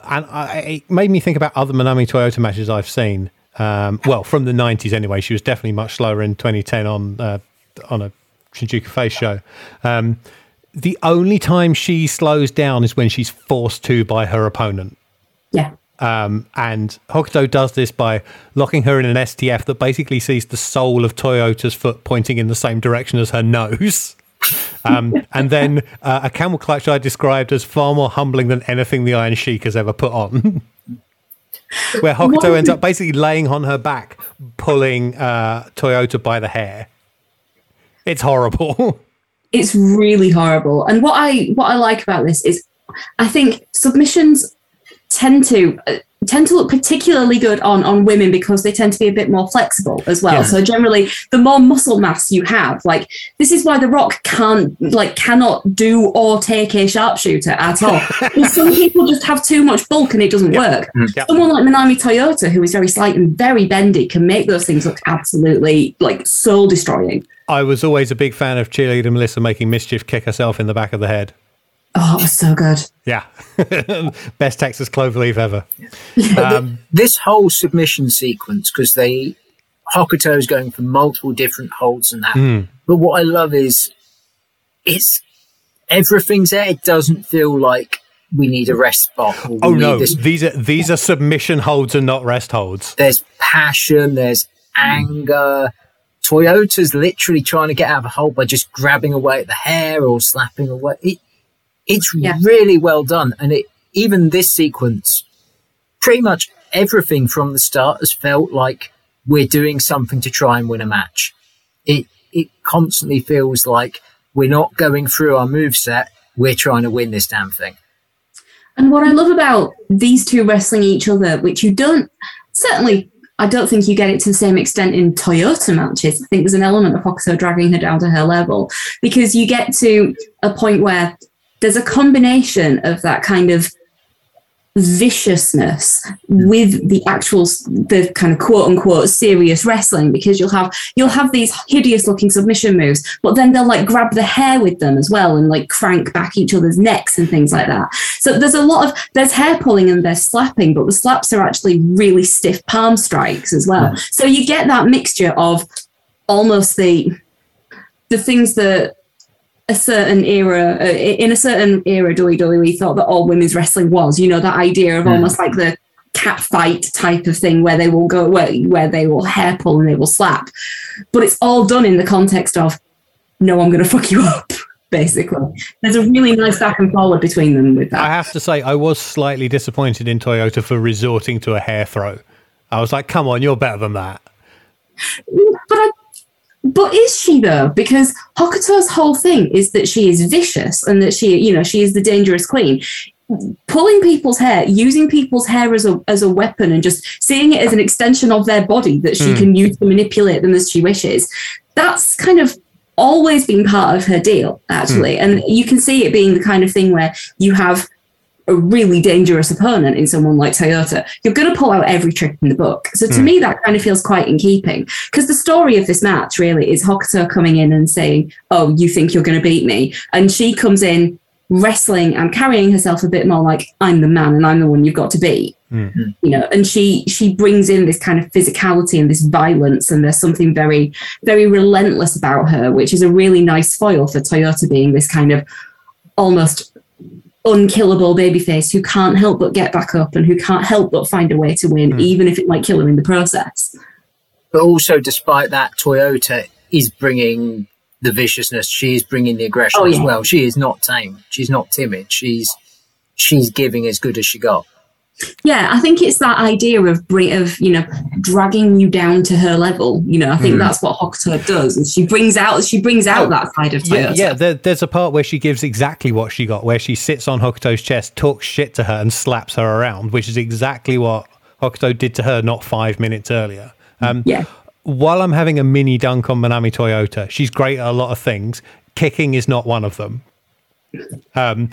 and I, it made me think about other Manami Toyota matches I've seen. Um, well, from the '90s anyway. She was definitely much slower in 2010 on uh, on a Shinjuku Face show. Um, the only time she slows down is when she's forced to by her opponent. Yeah. Um, and Hokuto does this by locking her in an STF that basically sees the sole of Toyota's foot pointing in the same direction as her nose. Um, and then uh, a camel clutch I described as far more humbling than anything the Iron Sheik has ever put on. Where Hokuto ends up basically laying on her back, pulling uh, Toyota by the hair. It's horrible. it's really horrible. And what I what I like about this is, I think submissions tend to uh, tend to look particularly good on on women because they tend to be a bit more flexible as well. Yeah. So generally, the more muscle mass you have, like this is why The Rock can't like cannot do or take a sharpshooter at all. Some people just have too much bulk and it doesn't work. Mm. Yep. Someone like Manami Toyota, who is very slight and very bendy, can make those things look absolutely like soul destroying. I was always a big fan of cheerleader Melissa making mischief kick herself in the back of the head. Oh, it was so good. Yeah. Best Texas cloverleaf ever. Um, this whole submission sequence because they Hokuto is going for multiple different holds and that. Hmm. But what I love is it's everything's there. It doesn't feel like we need a rest spot. Or oh no, this. these are these are submission holds and not rest holds. There's passion. There's anger. Toyota's literally trying to get out of a hold by just grabbing away at the hair or slapping away. It, it's Yeah. really well done, and it even this sequence, pretty much everything from the start has felt like we're doing something to try and win a match. It it constantly feels like we're not going through our move set. We're trying to win this damn thing. And what I love about these two wrestling each other, which you don't certainly, I don't think you get it to the same extent in Toyota matches. I think there's an element of Hokuto dragging her down to her level because you get to a point where there's a combination of that kind of viciousness with the actual the kind of quote unquote serious wrestling because you'll have you'll have these hideous looking submission moves but then they'll like grab the hair with them as well and like crank back each other's necks and things like that. So there's a lot of there's hair pulling and there's slapping but the slaps are actually really stiff palm strikes as well. So you get that mixture of almost the the things that a certain era, uh, in a certain era, WWE thought that all women's wrestling was. You know, that idea of almost like the cat fight type of thing where they will go where, where they will hair pull and they will slap, but it's all done in the context of no, I'm going to fuck you up. Basically, there's a really nice back and forward between them with that. I have to say, I was slightly disappointed in Toyota for resorting to a hair throw. I was like, come on, you're better than that. But I, but is she though? Because Hokuto's whole thing is that she is vicious and that she, you know, she is the dangerous queen. Pulling people's hair, using people's hair as a as a weapon, and just seeing it as an extension of their body that she hmm. can use to manipulate them as she wishes. That's kind of always been part of her deal, actually. Hmm. And you can see it being the kind of thing where you have a really dangerous opponent in someone like Toyota, you're going to pull out every trick in the book. So to hmm. me, that kind of feels quite in keeping because the story of this match really is Hokuto coming in and saying, "Oh, you think you're going to beat me?" and she comes in wrestling and carrying herself a bit more like I'm the man and I'm the one you've got to beat. Hmm. Hmm. You know, and she she brings in this kind of physicality and this violence, and there's something very very relentless about her, which is a really nice foil for Toyota being this kind of almost unkillable babyface who can't help but get back up and who can't help but find a way to win, hmm. even if it might kill her in the process. But also, despite that, Toyota is bringing the viciousness. She is bringing the aggression Oh, as well. She is not tame. She's not timid. She's she's giving as good as she got. Yeah, I think it's that idea of bring, of you know dragging you down to her level. You know, I think that's what Hokuto does, and she brings out she brings out Oh, that side of Yeah, yeah there, there's a part where she gives exactly what she got, where she sits on Hokuto's chest, talks shit to her, and slaps her around, which is exactly what Hokuto did to her not five minutes earlier. Um, yeah. while I'm having a mini dunk on Manami Toyota, she's great at a lot of things. Kicking is not one of them. Um,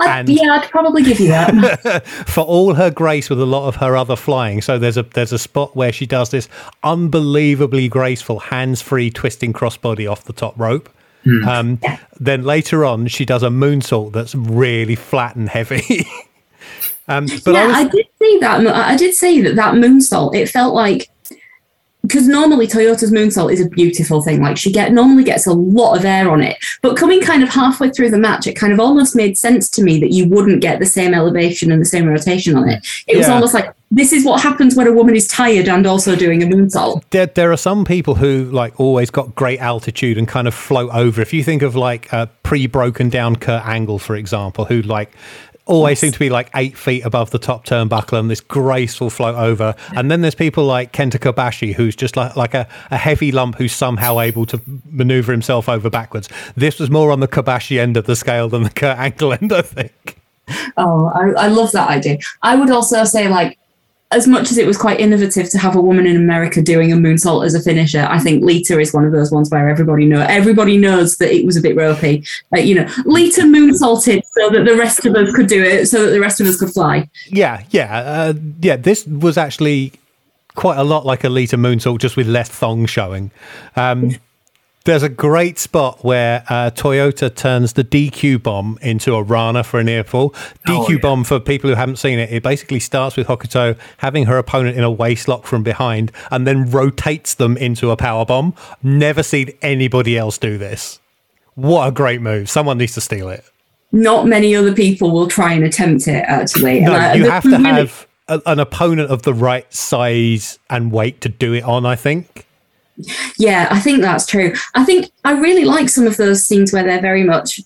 I, and- yeah, I'd probably give you that. for all her grace with a lot of her other flying. So there's a there's a spot where she does this unbelievably graceful hands-free twisting crossbody off the top rope. Um, then later on, she does a moonsault that's really flat and heavy. um, but yeah, I was, I, did see that. I did say that that moonsault. It felt like because normally Toyota's moonsault is a beautiful thing. Like she get normally gets a lot of air on it, but coming kind of halfway through the match, it kind of almost made sense to me that you wouldn't get the same elevation and the same rotation on it. It was almost like this is what happens when a woman is tired and also doing a moonsault. there, there are some people who like always got great altitude and kind of float over. If you think of like a pre-broken down Kurt Angle, for example, who like always seem to be like eight feet above the top turnbuckle and this graceful float over. And then there's people like Kenta Kobashi, who's just like, like a, a heavy lump who's somehow able to maneuver himself over backwards. This was more on the Kobashi end of the scale than the Kurt Angle end, I think. Oh, I, I love that idea. I would also say, like, as much as it was quite innovative to have a woman in America doing a moonsault as a finisher, I think Lita is one of those ones where everybody know everybody knows that it was a bit ropey. Like, you know, Lita moonsaulted so that the rest of us could do it, so that the rest of us could fly. Yeah, yeah, uh, yeah. This was actually quite a lot like a Lita moonsault, just with less thong showing. Um, there's a great spot where uh, Toyota turns the DQ bomb into a Rana for a near fall. DQ oh, yeah. bomb, for people who haven't seen it, it basically starts with Hokuto having her opponent in a waist lock from behind and then rotates them into a power bomb. Never seen anybody else do this. What a great move. Someone needs to steal it. Not many other people will try and attempt it, actually. No, uh, you have to have a, an opponent of the right size and weight to do it on, I think. Yeah, I think that's true. I think I really like some of those scenes where they're very much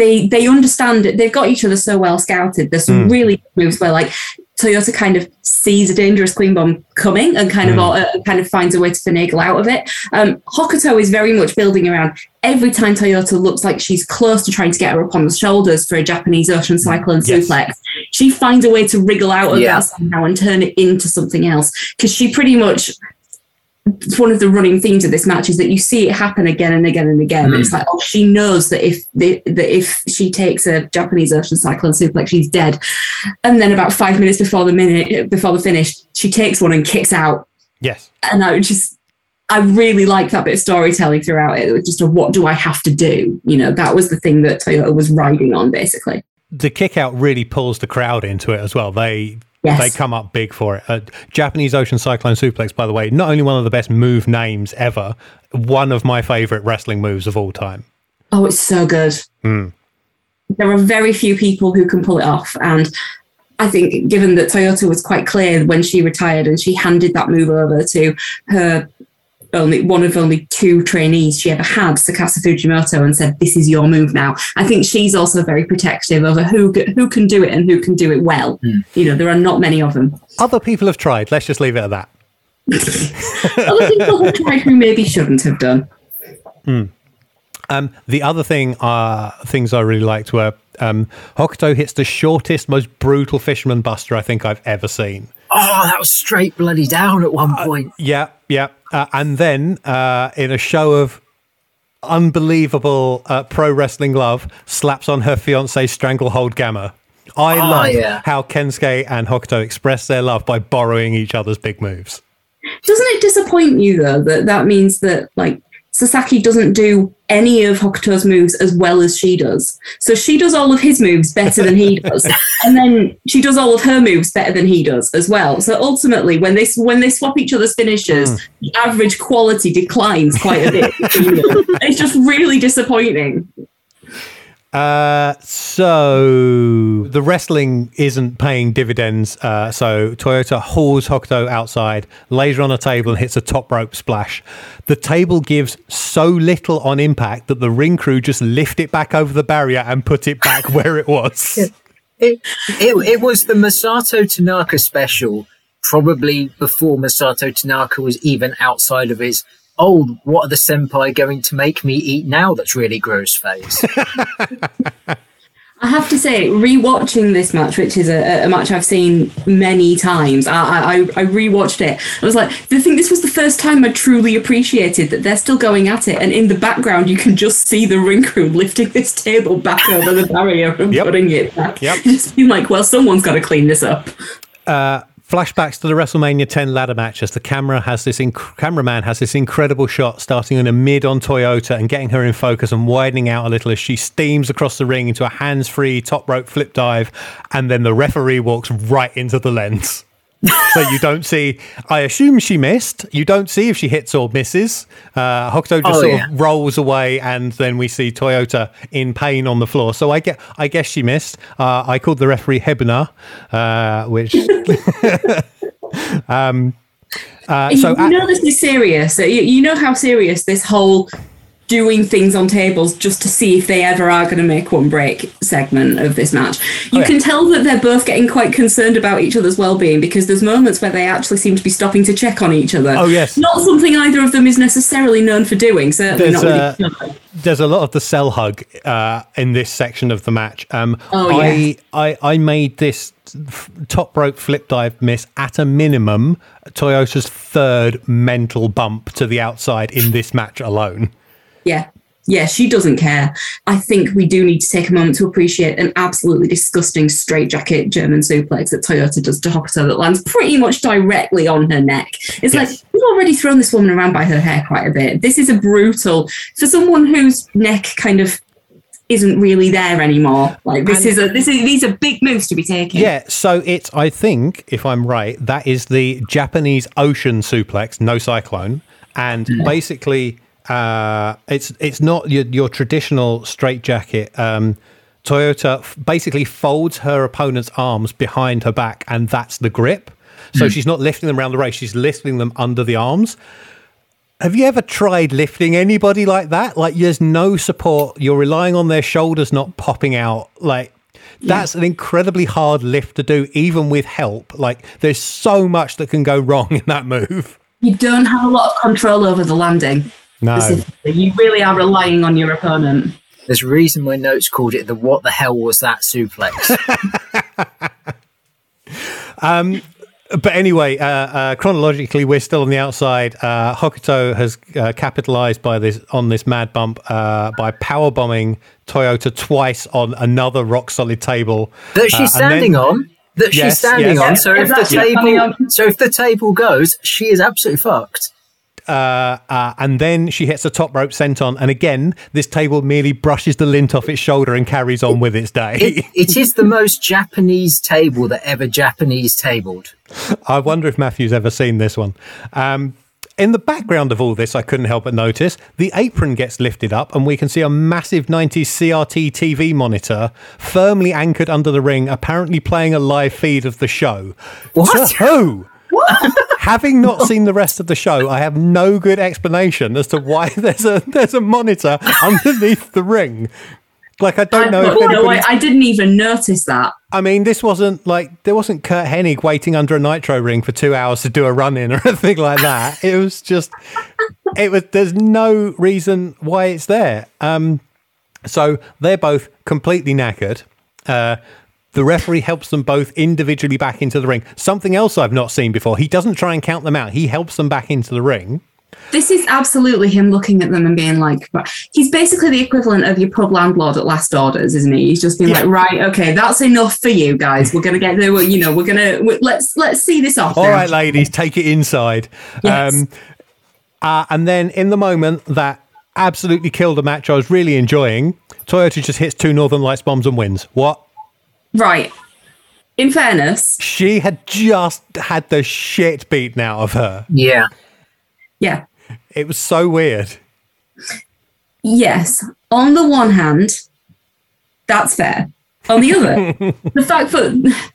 they they understand it. They've got each other so well scouted. There's some mm. really moves where like Toyota kind of sees a dangerous queen bomb coming and kind mm. of uh, kind of finds a way to finagle out of it. Um, Hokuto is very much building around every time Toyota looks like she's close to trying to get her up on the shoulders for a Japanese Ocean Cyclone yes. suplex. She finds a way to wriggle out of yeah. that somehow and turn it into something else because she pretty much one of the running themes of this match is that you see it happen again and again and again. Mm. It's like, oh, she knows that if the, that if she takes a Japanese Ocean Cyclone suplex, she's dead. And then about five minutes before the minute before the finish, she takes one and kicks out. Yes. And I just, I really like that bit of storytelling throughout it. it was just a what do I have to do? You know, that was the thing that Toyota was riding on basically. The kick out really pulls the crowd into it as well. They Yes. They come up big for it. Uh, Japanese Ocean Cyclone Suplex, by the way, not only one of the best move names ever, one of my favorite wrestling moves of all time. Oh, it's so good. Mm. There are very few people who can pull it off. And I think, given that Toyota was quite clear when she retired and she handed that move over to her only one of only two trainees she ever had, Tsukasa Fujimoto, and said, "This is your move now." I think she's also very protective over who who can do it and who can do it well. Mm. You know, there are not many of them. Other people have tried. Let's just leave it at that. other people have tried who maybe shouldn't have done. Mm. Um, the other thing, uh, things I really liked were um, Hokuto hits the shortest, most brutal fisherman buster I think I've ever seen. Oh, that was straight bloody down at one uh, point. Uh, yeah, yeah. Uh, and then uh, in a show of unbelievable uh, pro wrestling love, slaps on her fiance stranglehold Gamma. I oh, love yeah. how Kensuke and Hokuto express their love by borrowing each other's big moves. Doesn't it disappoint you though that that means that like Sasaki doesn't do any of Hokuto's moves as well as she does. So she does all of his moves better than he does, and then she does all of her moves better than he does as well. So ultimately, when they when they swap each other's finishes, mm. the average quality declines quite a bit. it's just really disappointing. Uh, so the wrestling isn't paying dividends. Uh, so Toyota hauls Hokuto outside, lays her on a table, and hits a top rope splash. The table gives so little on impact that the ring crew just lift it back over the barrier and put it back where it was. It, it, it was the Masato Tanaka special, probably before Masato Tanaka was even outside of his oh, what are the senpai going to make me eat now that's really gross face? I have to say, rewatching this match, which is a, a match I've seen many times, I, I, I rewatched it. I was like, I think this was the first time I truly appreciated that they're still going at it. And in the background, you can just see the ring crew lifting this table back over the barrier and yep. putting it back. Yep. Just being like, well, someone's got to clean this up. Uh, flashbacks to the WrestleMania 10 ladder match as the camera has this inc- cameraman has this incredible shot starting in a mid on Toyota and getting her in focus and widening out a little as she steams across the ring into a hands-free top rope flip dive and then the referee walks right into the lens so you don't see. I assume she missed. You don't see if she hits or misses. Uh, Hokuto just oh, sort yeah. of rolls away, and then we see Toyota in pain on the floor. So I get. I guess she missed. Uh, I called the referee Hebner, uh, which. um, uh, so you know this is serious. You, you know how serious this whole doing things on tables just to see if they ever are going to make one break segment of this match. You Oh, yeah. can tell that they're both getting quite concerned about each other's well-being because there's moments where they actually seem to be stopping to check on each other. Oh, yes. Not something either of them is necessarily known for doing, certainly There's, not other. There's a lot of the cell hug uh, in this section of the match. Um, Oh, I, yeah. I I made this top rope flip dive miss at a minimum Toyota's third mental bump to the outside in this match alone. Yeah. Yeah, she doesn't care. I think we do need to take a moment to appreciate an absolutely disgusting straitjacket German suplex that Toyota does to Hokuto that lands pretty much directly on her neck. It's like Yes. we've already thrown this woman around by her hair quite a bit. This is a brutal for someone whose neck kind of isn't really there anymore. Like this And- is a this is these are big moves to be taken. Yeah, so it's I think if I'm right, that is the Japanese ocean suplex, no cyclone, and basically uh, it's it's not your, your traditional straight jacket. Um, Toyota f- basically folds her opponent's arms behind her back, and that's the grip. So she's not lifting them around the race; she's lifting them under the arms. Have you ever tried lifting anybody like that? Like, there's no support. You're relying on their shoulders not popping out. Like, that's an incredibly hard lift to do, even with help. Like, there's so much that can go wrong in that move. You don't have a lot of control over the landing. No. Specifically. You really are relying on your opponent. There's a reason my notes called it the "What the hell was that suplex?" But anyway, uh, uh, chronologically, we're still on the outside. Uh, Hokuto has uh, capitalized by this on this mad bump uh, by power bombing Toyota twice on another rock solid table that Uh, she's and standing then- on. That Yes, she's standing yes. on. So if the that's yeah, table, on. so if the table goes, she is absolutely fucked. Uh, and then she hits a top rope senton, and again, this table merely brushes the lint off its shoulder and carries on with its day. It, it is the most Japanese table that ever Japanese tabled. I wonder if Matthew's ever seen this one. Um, in the background of all this, I couldn't help but notice the apron gets lifted up, and we can see a massive 90s CRT TV monitor firmly anchored under the ring, apparently playing a live feed of the show. What? To who? Having not seen the rest of the show, I have no good explanation as to why there's a there's a monitor underneath the ring. Like I don't know I, if no, anybody I, I didn't even notice that. I mean, this wasn't like there wasn't Curt Hennig waiting under a nitro ring for two hours to do a run in or anything like that. It was just, it was. There's no reason why it's there. Um, so they're both completely knackered. Uh, the referee helps them both individually back into the ring. Something else I've not seen before. He doesn't try and count them out. He helps them back into the ring. This is absolutely him looking at them and being like, he's basically the equivalent of your pub landlord at last orders, isn't he? He's just being Yeah. like, right, okay, that's enough for you guys. We're gonna get there. You know, we're gonna we- let's let's see this off. All now." right, ladies, take it inside. Yes. Um, uh, and then in the moment that absolutely killed a match I was really enjoying, Toyota just hits two Northern Lights bombs and wins. What? Right. In fairness, She had just had the shit beaten out of her. Yeah. yeah, It was so weird. yes. On the one hand, that's fair. On the other, the fact that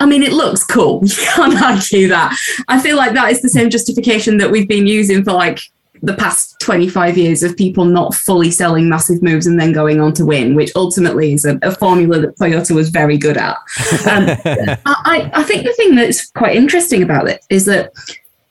I mean, it looks cool. You can't argue that. I feel like that is the same justification that we've been using for like the past 25 years of people not fully selling massive moves and then going on to win, which ultimately is a, a formula that Toyota was very good at. Um, I, I- I think the thing that's quite interesting about it is that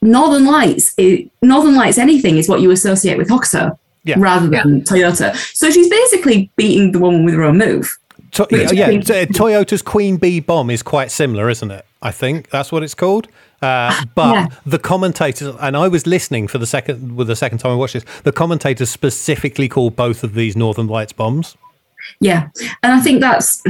Northern Lights, i Northern Lights anything is what you associate with Hokuto Yeah. rather than Toyota. So she's basically beating the woman with her own move. To- Which yeah, I think- t- Toyota's Queen Bee bomb is quite similar, isn't it? I think that's what it's called. Uh, but Yeah. the commentators, and I was listening for the second, with the second time I watched this, the commentators specifically called both of these Northern Lights bombs. Yeah, and I think that's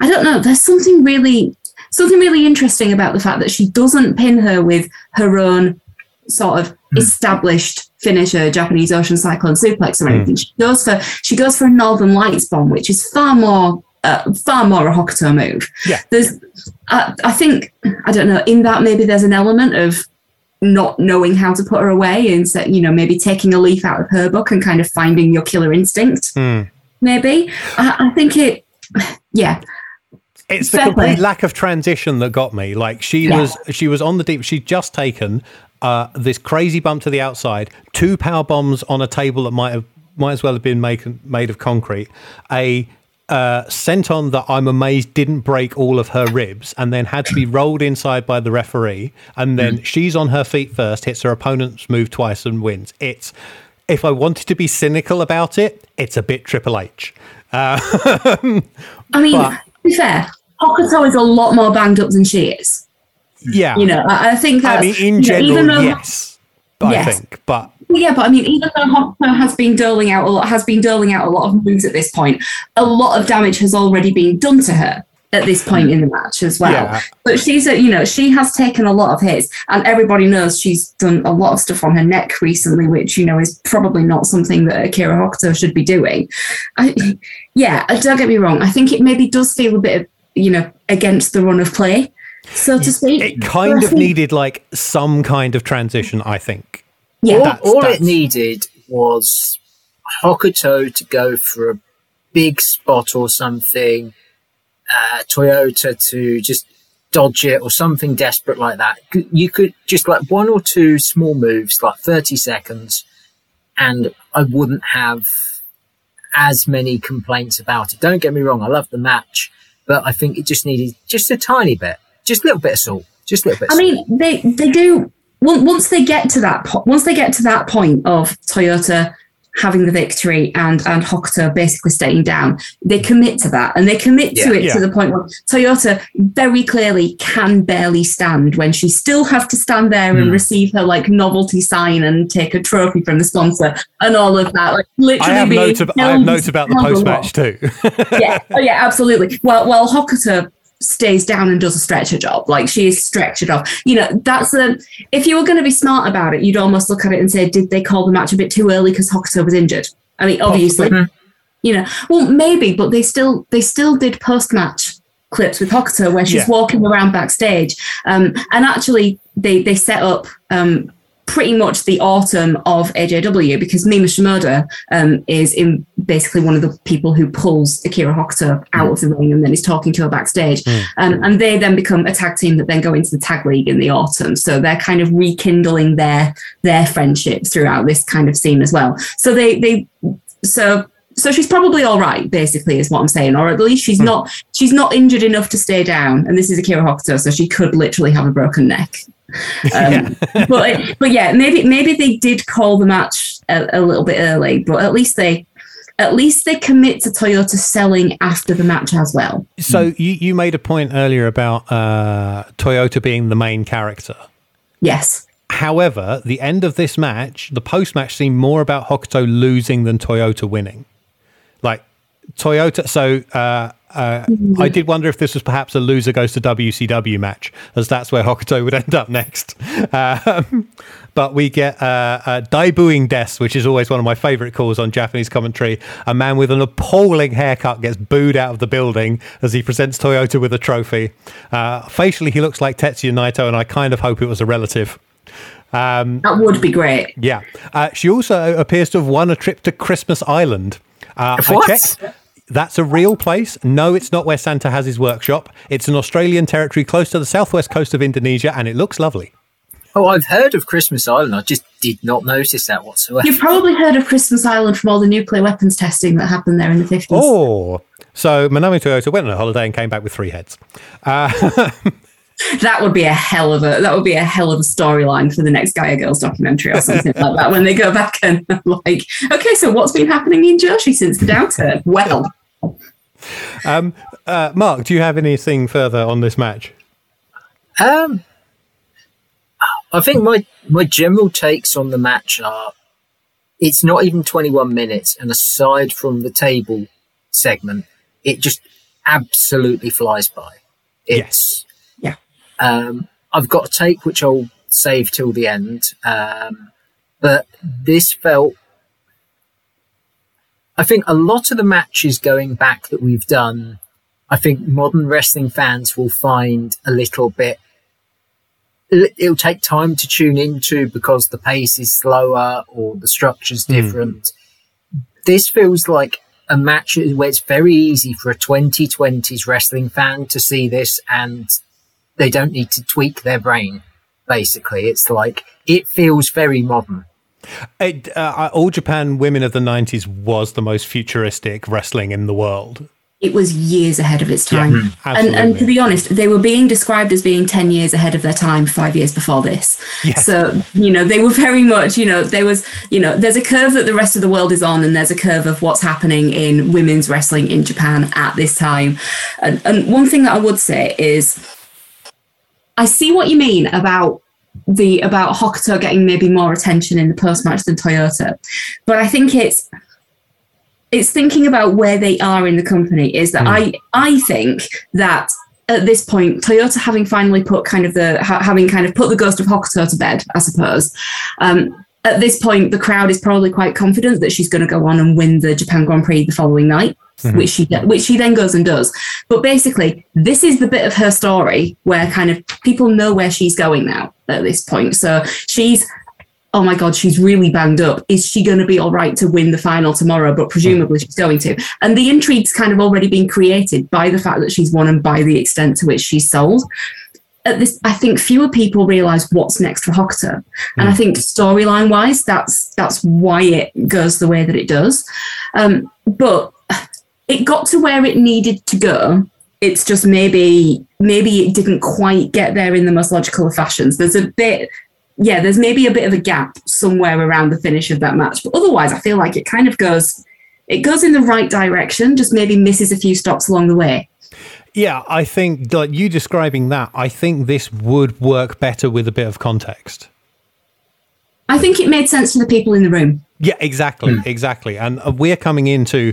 I don't know. There's something really something really interesting about the fact that she doesn't pin her with her own sort of hmm. established finisher, uh, Japanese Ocean Cyclone suplex or hmm. anything. She goes for she goes for a Northern Lights bomb, which is far more uh, far more a Hokuto move. Yeah. There's I, I think I don't know in that maybe there's an element of not knowing how to put her away and so, you know maybe taking a leaf out of her book and kind of finding your killer instinct maybe. I, I think it, yeah, It's the complete lack of transition that got me. Like she Yeah. was, she was on the deep. She'd just taken uh, this crazy bump to the outside, two power bombs on a table that might have might as well have been made made of concrete, a uh, senton that I'm amazed didn't break all of her ribs and then had to be rolled inside by the referee. And then mm. she's on her feet first, hits her opponent's move twice and wins. It's, if I wanted to be cynical about it, it's a bit Triple H. Uh, I mean, but, to be fair, Hokuto is a lot more banged up than she is. Yeah. You know, I, I think that. I mean, in general, know, yes. I yes. think, but yeah, but I mean, even though Hokuto has been doling out a lot, has been doling out a lot of moves at this point, a lot of damage has already been done to her at this point mm. in the match as well. Yeah. But she's a, you know, she has taken a lot of hits, and everybody knows she's done a lot of stuff on her neck recently, which you know is probably not something that Akira Hokuto should be doing. I, yeah, uh, don't get me wrong. I think it maybe does feel a bit of, you know, against the run of play, so to speak. It kind of needed like some kind of transition, I think. Yeah, all, that's, all that's... it needed was Hokuto to go for a big spot or something, uh, Toyota to just dodge it or something desperate like that. You could just like one or two small moves, like 30 seconds, and I wouldn't have as many complaints about it. Don't get me wrong, I love the match, but I think it just needed just a tiny bit, just a little bit of salt, just a little bit. I mean, they they do once they get to that po- once they get to that point of Toyota having the victory and and Hokuto basically staying down, they commit to that and they commit yeah, to it yeah. to the point where Toyota very clearly can barely stand when she still has to stand there mm. and hmm. receive her like novelty sign and take a trophy from the sponsor and all of that. Like literally, I have notes, ab- I have notes about the post match too. yeah, oh yeah, absolutely. Well, well, Hokuto stays down and does a stretcher job. Like she is stretchered off. You know, that's a. If you were going to be smart about it, you'd almost look at it and say, did they call the match a bit too early because Hokuto was injured? I mean, obviously, mm-hmm. you know, well, maybe, but they still they still did post match clips with Hokuto where she's yeah. walking around backstage, um, and actually they they set up um, pretty much the autumn of AJW because Mima Shimoda um, is in basically one of the people who pulls Akira Hokuto out of the ring and then is talking to her backstage. Mm. Um, and they then become a tag team that then go into the tag league in the autumn. So they're kind of rekindling their their friendship throughout this kind of scene as well. So they they so so she's probably all right, basically, is what I'm saying, or at least she's mm. not she's not injured enough to stay down. And this is Akira Hokuto, so she could literally have a broken neck. Um, but but yeah, maybe maybe they did call the match a, a, little bit early, but at least they at least they commit to Toyota selling after the match as well. So you you made a point earlier about uh, Toyota being the main character. Yes. However, the end of this match, the post match seemed more about Hokuto losing than Toyota winning. Like Toyota, so uh, uh, mm-hmm. I did wonder if this was perhaps a loser goes to WCW match, as that's where Hokuto would end up next. Um, but we get uh, uh, Daibuing Des, which is always one of my favorite calls on Japanese commentary. A man with an appalling haircut gets booed out of the building as he presents Toyota with a trophy. Uh, facially, he looks like Tetsuya Naito, and I kind of hope it was a relative. Um, that would be great. Yeah. Uh, she also appears to have won a trip to Christmas Island. Uh, what? I checked. That's a real place. No, it's not where Santa has his workshop. It's an Australian territory close to the southwest coast of Indonesia, and it looks lovely. Oh, I've heard of Christmas Island. I just did not notice that whatsoever. You've probably heard of Christmas Island from all the nuclear weapons testing that happened there in the 50s. Oh, so Manami Toyota went on a holiday and came back with three heads. Uh, that would be a hell of a that would be a hell of a storyline for the next Gaea Girls documentary or something like that. When they go back and like, okay, so what's been happening in Joshi since the downturn? Well, um, uh, Mark, do you have anything further on this match? Um, I think my my general takes on the match are it's not even 21 minutes, and aside from the table segment, it just absolutely flies by. It's yes. yeah. Um, I've got a take which I'll save till the end, um, but this felt I think a lot of the matches going back that we've done, I think modern wrestling fans will find a little bit. It'll take time to tune into because the pace is slower or the structure's hmm. different. Mm. This feels like a match where it's very easy for a 2020s wrestling fan to see this and they don't need to tweak their brain. Basically, it's like it feels very modern. It, uh, All Japan Women of the 90s was the most futuristic wrestling in the world. It was years ahead of its time. Yeah, and, and to be honest, they were being described as being 10 years ahead of their time five years before this. Yes. So, you know, they were very much, you know, there was, you know, there's a curve that the rest of the world is on, and there's a curve of what's happening in women's wrestling in Japan at this time. And, and one thing that I would say is I see what you mean about the about Hokuto getting maybe more attention in the post match than Toyota, but I think it's it's thinking about where they are in the company. Is that I I think that at this point, Toyota having finally put kind of the ha- having kind of put the ghost of Hokuto to bed, I suppose. Um, at this point, the crowd is probably quite confident that she's going to go on and win the Japan Grand Prix the following night, which she which she then goes and does. But basically, this is the bit of her story where kind of people know where she's going now at this point. So she's oh my god, she's really banged up. Is she going to be all right to win the final tomorrow? But presumably she's going to. And the intrigue's kind of already been created by the fact that she's won and by the extent to which she's sold. At this, I think fewer people realize what's next for Hokuto, and I think storyline wise, that's that's why it goes the way that it does. Um, but it got to where it needed to go. It's just maybe maybe it didn't quite get there in the most logical of fashions. There's a bit yeah, there's maybe a bit of a gap somewhere around the finish of that match. But otherwise, I feel like it kind of goes it goes in the right direction, just maybe misses a few stops along the way. Yeah, I think like you describing that, I think this would work better with a bit of context. I think it made sense to the people in the room. Yeah, exactly, exactly. And uh, we're coming into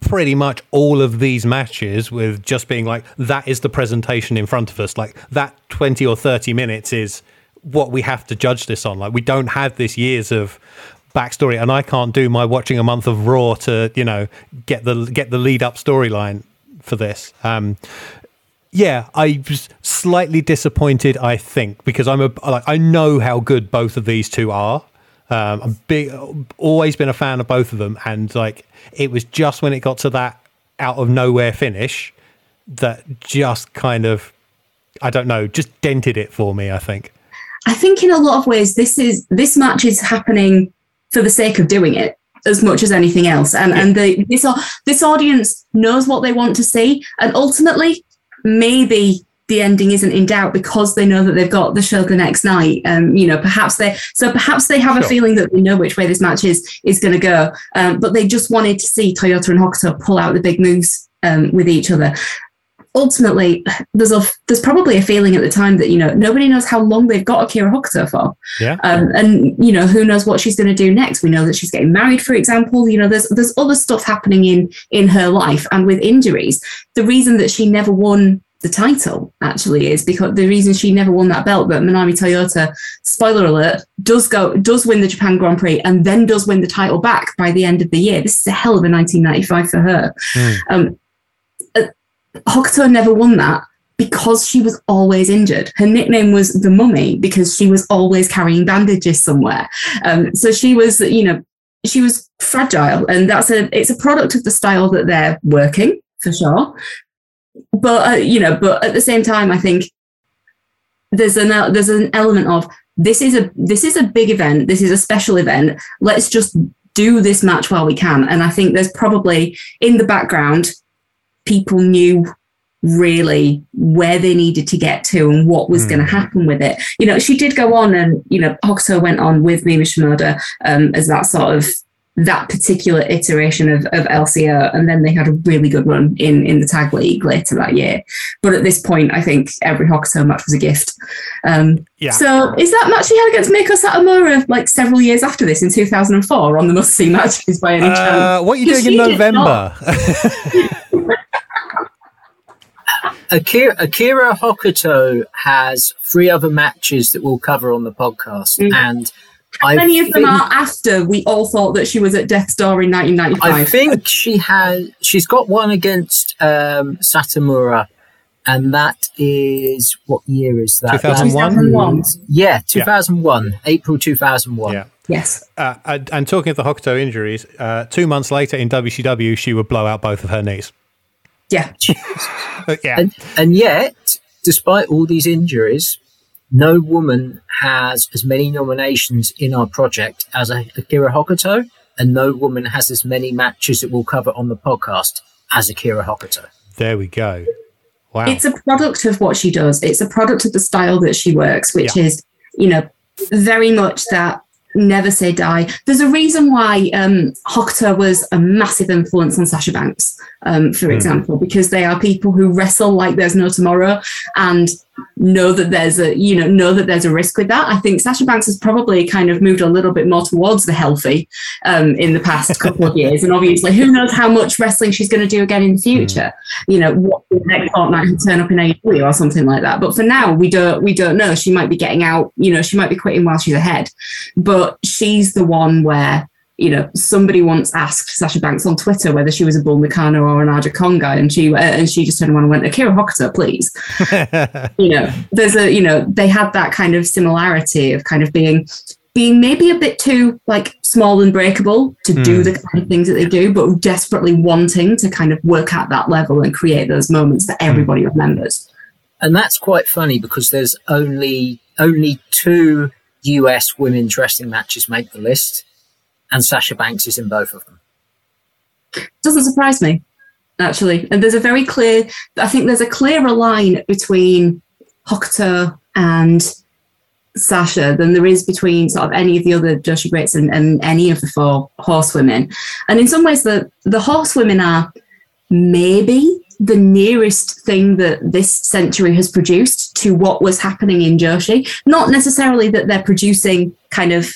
pretty much all of these matches with just being like that is the presentation in front of us. Like that 20 or 30 minutes is what we have to judge this on. Like we don't have this years of backstory and I can't do my watching a month of Raw to, you know, get the get the lead up storyline for this. Um yeah, I was slightly disappointed. I think because I'm a like I know how good both of these two are. Um, I'm big, always been a fan of both of them, and like it was just when it got to that out of nowhere finish that just kind of, I don't know, just dented it for me. I think. I think in a lot of ways, this is this match is happening for the sake of doing it as much as anything else, and and the this this audience knows what they want to see, and ultimately maybe the ending isn't in doubt because they know that they've got the show the next night. Um, you know, perhaps they so perhaps they have a feeling that they know which way this match is is going to go, um, but they just wanted to see Toyota and Hokuto pull out the big moves um, with each other. Ultimately, there's a there's probably a feeling at the time that you know nobody knows how long they've got Akira Hokuto for. Yeah. Um, and you know who knows what she's going to do next. We know that she's getting married, for example. You know, there's there's other stuff happening in in her life, and with injuries, the reason that she never won the title actually is because the reason she never won that belt. But Manami Toyota, spoiler alert, does go does win the Japan Grand Prix and then does win the title back by the end of the year. This is a hell of a 1995 for her. Um, uh, Hokuto never won that because she was always injured. Her nickname was the mummy because she was always carrying bandages somewhere. Um, so she was, you know, she was fragile, and that's a it's a product of the style that they're working for sure. But uh, you know, but at the same time, I think there's an uh, there's an element of this is a this is a big event. This is a special event. Let's just do this match while we can. And I think there's probably in the background people knew really where they needed to get to and what was going to happen with it. You know, she did go on and, you know, Hokuto went on with Mima Shimoda um, as that sort of that particular iteration of, of LCO, and then they had a really good run in in the tag league later that year. But at this point, I think every Hokuto match was a gift. Um, Yeah. So is that match she had against Meiko Satomura like several years after this in 2004 on the must see matches by any chance? Uh, what are you doing in she did not- November? Akira, Akira Hokuto has three other matches that we'll cover on the podcast, Mm. and I Many of them are after we all thought that she was at Death's Door in 1995. I think she has. She's got one against um, Satomura, and that is what year is that? 2001? 2001. Yeah, two thousand one, April two thousand one. yeah. Yes. Uh, and, and talking of the Hokuto injuries, uh, two months later in WCW, she would blow out both of her knees. Yeah. Yeah. And and yet, despite all these injuries, no woman has as many nominations in our project as Akira Hokuto, and no woman has as many matches that we'll cover on the podcast as Akira Hokuto. There we go. Wow. It's a product of what she does. It's a product of the style that she works, which yeah. is, you know, very much that never say die. There's a reason why um, Hokuto was a massive influence on Sasha Banks, um, for mm. example, because they are people who wrestle like there's no tomorrow and know that there's a you know know that there's a risk with that. I think Sasha Banks has probably kind of moved a little bit more towards the healthy um, in the past couple of years, and obviously who knows how much wrestling she's going to do again in the future. Mm. You know, what next fortnight will turn up in AEW or something like that. But for now, we don't we don't know. She might be getting out. You know, she might be quitting while she's ahead, but she's the one where you know, somebody once asked Sasha Banks on Twitter whether she was a Bull Nakano or an Aja Kong guy, and she uh, and she just turned around and went, "Akira Hokuto, please." you know, there's a you know they had that kind of similarity of kind of being being maybe a bit too like small and breakable to mm. do hmm. the kind of things that they do, but desperately wanting to kind of work at that level and create those moments that everybody mm. remembers. And that's quite funny because there's only only two US women's wrestling matches make the list and Sasha Banks is in both of them. Doesn't surprise me, actually. And there's a very clear, I think there's a clearer line between Hokuto and Sasha than there is between sort of any of the other Joshi greats and, and any of the four horsewomen. And in some ways, the, the horsewomen are maybe the nearest thing that this century has produced to what was happening in Joshi. Not necessarily that they're producing kind of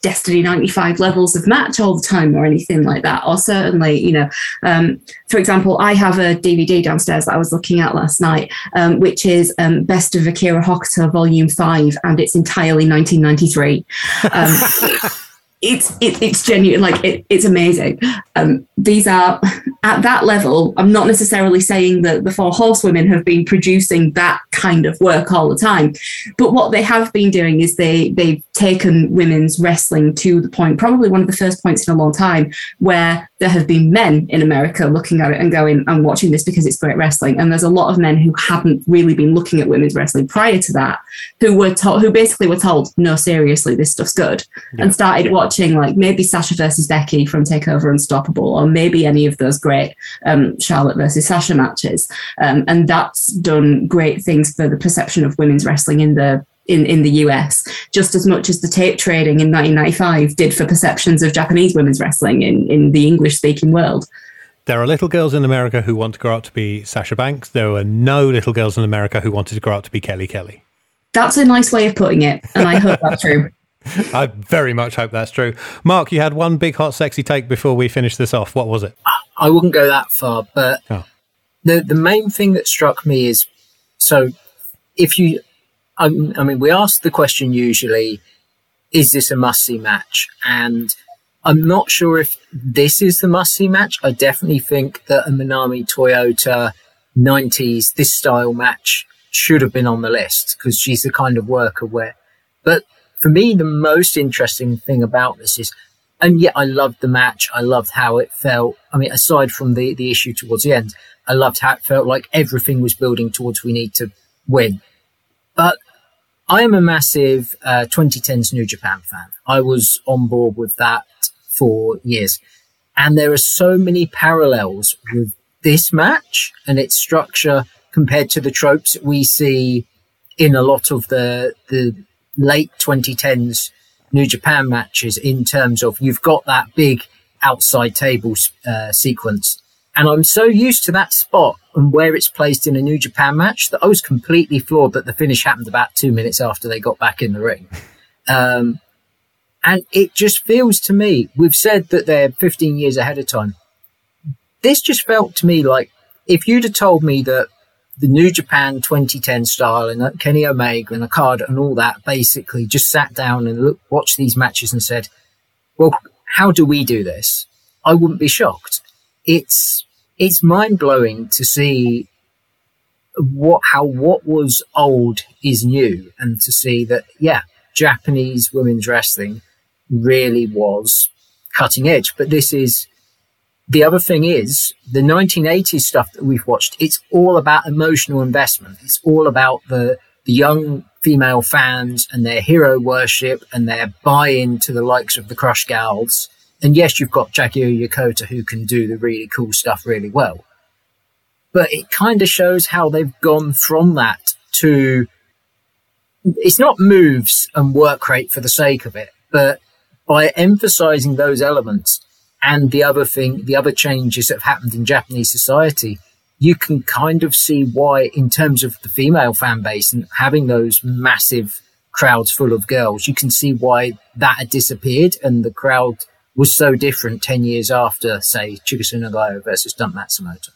Destiny 95 levels of match all the time or anything like that. Or certainly, you know, um, for example, I have a DVD downstairs that I was looking at last night, um, which is um, Best of Akira Hokuto Volume 5, and it's entirely 1993. Um, it's it, it's genuine like it, it's amazing um, these are at that level i'm not necessarily saying that the four horsewomen have been producing that kind of work all the time but what they have been doing is they they've taken women's wrestling to the point probably one of the first points in a long time where there have been men in america looking at it and going i'm watching this because it's great wrestling. And there's a lot of men who haven't really been looking at women's wrestling prior to that who were told who basically were told no seriously this stuff's good yeah. and started watching watching like maybe Sasha versus Becky from Takeover Unstoppable, or maybe any of those great um, Charlotte versus Sasha matches, um, and that's done great things for the perception of women's wrestling in the in, in the US, just as much as the tape trading in 1995 did for perceptions of Japanese women's wrestling in, in the English speaking world. There are little girls in America who want to grow up to be Sasha Banks. There are no little girls in America who wanted to grow up to be Kelly Kelly. That's a nice way of putting it, and I hope that's true. I very much hope that's true. Mark, you had one big, hot, sexy take before we finish this off. What was it? I wouldn't go that far, but oh. the the main thing that struck me is so if you, I, mean, we ask the question usually, is this a must see match? And I'm not sure if this is the must see match. I definitely think that a Manami Toyota 90s, this style match should have been on the list because she's the kind of worker where, but for me, the most interesting thing about this is, and yet I loved the match. I loved how it felt. I mean, aside from the, the issue towards the end, I loved how it felt like everything was building towards we need to win. But I am a massive uh, 2010s New Japan fan. I was on board with that for years. And there are so many parallels with this match and its structure compared to the tropes we see in a lot of the, the late 2010s New Japan matches in terms of you've got that big outside table uh, sequence. And I'm so used to that spot and where it's placed in a New Japan match that I was completely floored that the finish happened about two minutes after they got back in the ring. Um, and it just feels to me, we've said that they're 15 years ahead of time. This just felt to me like if you'd have told me that the New Japan 2010 style and Kenny Omega and Okada and all that basically just sat down and looked, watched these matches and said, well, how do we do this? I wouldn't be shocked. It's, it's mind blowing to see what, how what was old is new and to see that, yeah, Japanese women's wrestling really was cutting edge, but this is, the other thing is the 1980s stuff that we've watched. It's all about emotional investment. It's all about the the young female fans and their hero worship and their buy-in to the likes of the Crush Gals. And yes, you've got Jaguar Yokota who can do the really cool stuff really well. But it kind of shows how they've gone from that to it's not moves and work rate for the sake of it, but by emphasizing those elements and the other thing, the other changes that have happened in Japanese society, you can kind of see why, in terms of the female fan base and having those massive crowds full of girls, you can see why that had disappeared and the crowd was so different 10 years after, say, Chigusa Nagayo versus Dump Matsumoto.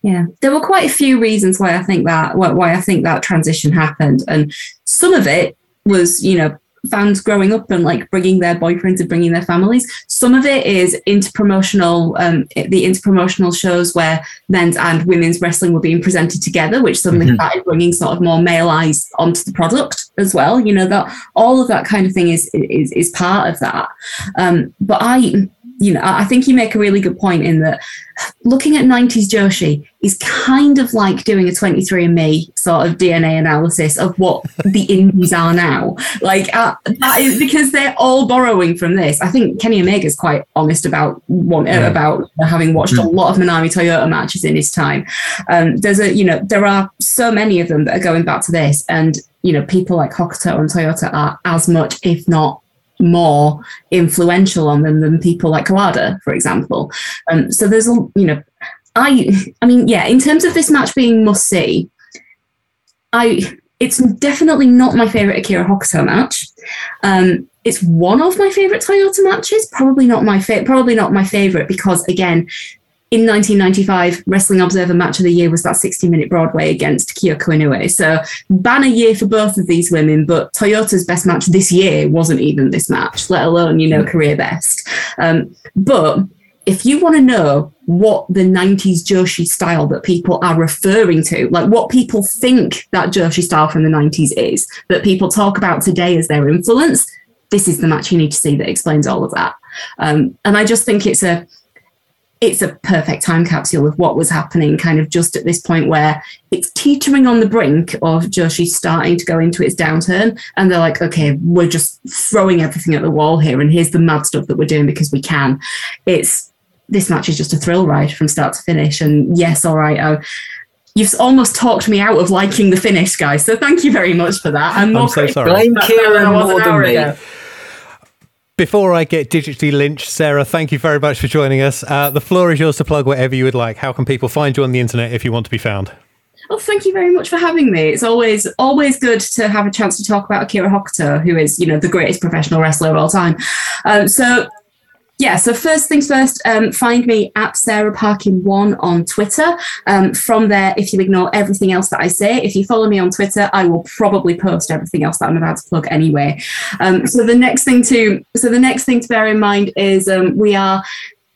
Yeah, there were quite a few reasons why I think that why I think that transition happened, and some of it was, you know, fans growing up and like bringing their boyfriends and bringing their families. Some of it is interpromotional, um, the interpromotional shows where men's and women's wrestling were being presented together, which suddenly mm-hmm. started bringing sort of more male eyes onto the product as well. You know that all of that kind of thing is is is part of that. Um, but I you know, I think you make a really good point in that looking at 90s Joshi is kind of like doing a 23andMe sort of DNA analysis of what the indies are now. Like, uh, that is because they're all borrowing from this. I think Kenny Omega is quite honest about one, yeah. about having watched mm-hmm. a lot of Manami Toyota matches in his time. Um, there's a, you know, there are so many of them that are going back to this, and you know, people like Hokuto and Toyota are as much, if not more influential on them than people like Kawada, for example. Um, so there's a, you know, I, I mean, yeah, in terms of this match being must see, I, it's definitely not my favorite Akira Hokuto match. Um, it's one of my favorite Toyota matches. Probably not my favorite. Probably not my favorite because again, in 1995, Wrestling Observer Match of the Year was that 60 minute Broadway against Kyoko Inoue. So, banner year for both of these women, but Toyota's best match this year wasn't even this match, let alone, you know, career best. Um, but if you want to know what the 90s Joshi style that people are referring to, like what people think that Joshi style from the 90s is, that people talk about today as their influence, this is the match you need to see that explains all of that. Um, and I just think it's a it's a perfect time capsule of what was happening kind of just at this point where it's teetering on the brink of Joshi starting to go into its downturn. And they're like, okay, we're just throwing everything at the wall here. And here's the mad stuff that we're doing because we can. It's this match is just a thrill ride from start to finish. And yes, all right. Uh, you've almost talked me out of liking the finish, guys. So thank you very much for that. I'm, I'm so sorry. Blame Kieran more than me. Ago. Before I get digitally lynched, Sarah, thank you very much for joining us. Uh, the floor is yours to plug whatever you would like. How can people find you on the internet if you want to be found? Oh, thank you very much for having me. It's always always good to have a chance to talk about Akira Hokuto, who is you know the greatest professional wrestler of all time. Um, so yeah, so first things first, um, find me at Sarah Parkin one on Twitter. Um, from there, if you ignore everything else that I say, if you follow me on Twitter, I will probably post everything else that I'm about to plug anyway. Um, so the next thing to so the next thing to bear in mind is um, we are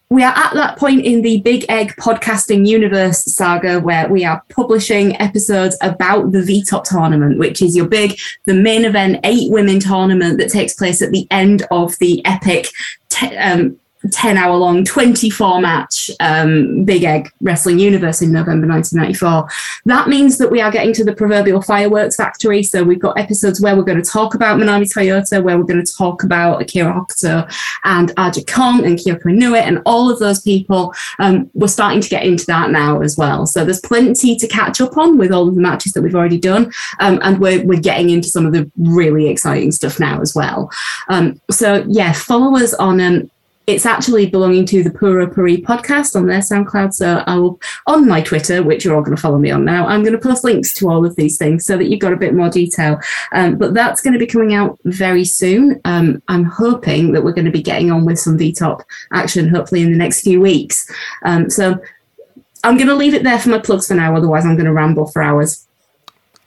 we are at that point in the Big Egg podcasting universe saga where we are publishing episodes about the VTOP tournament, which is your big, the main event, eight women tournament that takes place at the end of the epic um, 10 hour long 24 match um, Big Egg Wrestling Universe in November 1994. That means that we are getting to the proverbial fireworks factory. So we've got episodes where we're going to talk about Manami Toyota, where we're going to talk about Akira Hokuto and Aja Kong and Kyoko Inoue and all of those people. Um, we're starting to get into that now as well. So there's plenty to catch up on with all of the matches that we've already done. Um, and we're, we're getting into some of the really exciting stuff now as well. Um, so yeah, follow us on um, it's actually belonging to the Pura Puri podcast on their SoundCloud. So I will, on my Twitter, which you're all going to follow me on now, I'm going to post links to all of these things so that you've got a bit more detail. Um, but that's going to be coming out very soon. Um, I'm hoping that we're going to be getting on with some VTOP action, hopefully in the next few weeks. Um, so I'm going to leave it there for my plugs for now. Otherwise, I'm going to ramble for hours.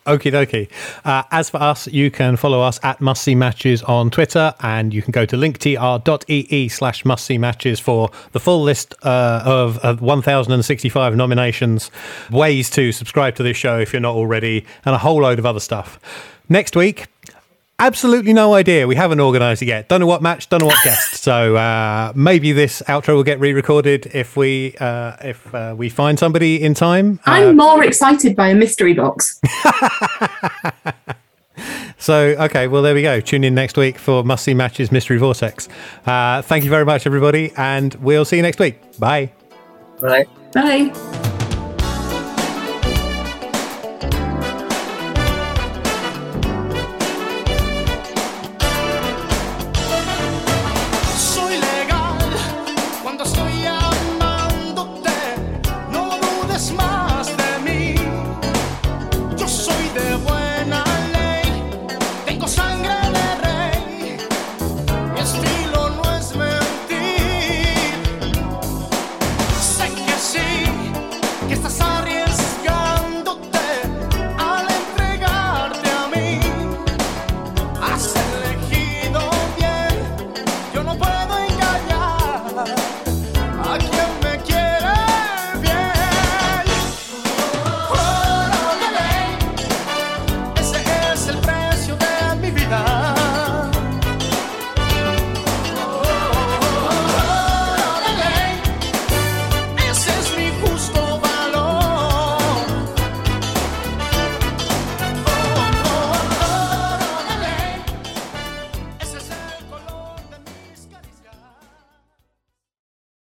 Okie dokie. Uh, as for us, you can follow us at Must See Matches on Twitter, and you can go to linktr.ee slash Must See Matches for the full list uh, of, of 1,065 nominations, ways to subscribe to this show if you're not already, and a whole load of other stuff. Next week, absolutely no idea. We haven't organised it yet. Don't know what match. Don't know what guest. So uh, maybe this outro will get re-recorded if we uh, if uh, we find somebody in time. I'm uh, more excited by a mystery box. So, okay, well, there we go. Tune in next week for Must See Matches Mystery Vortex. Uh, thank you very much, everybody, and we'll see you next week. Bye. Right. Bye.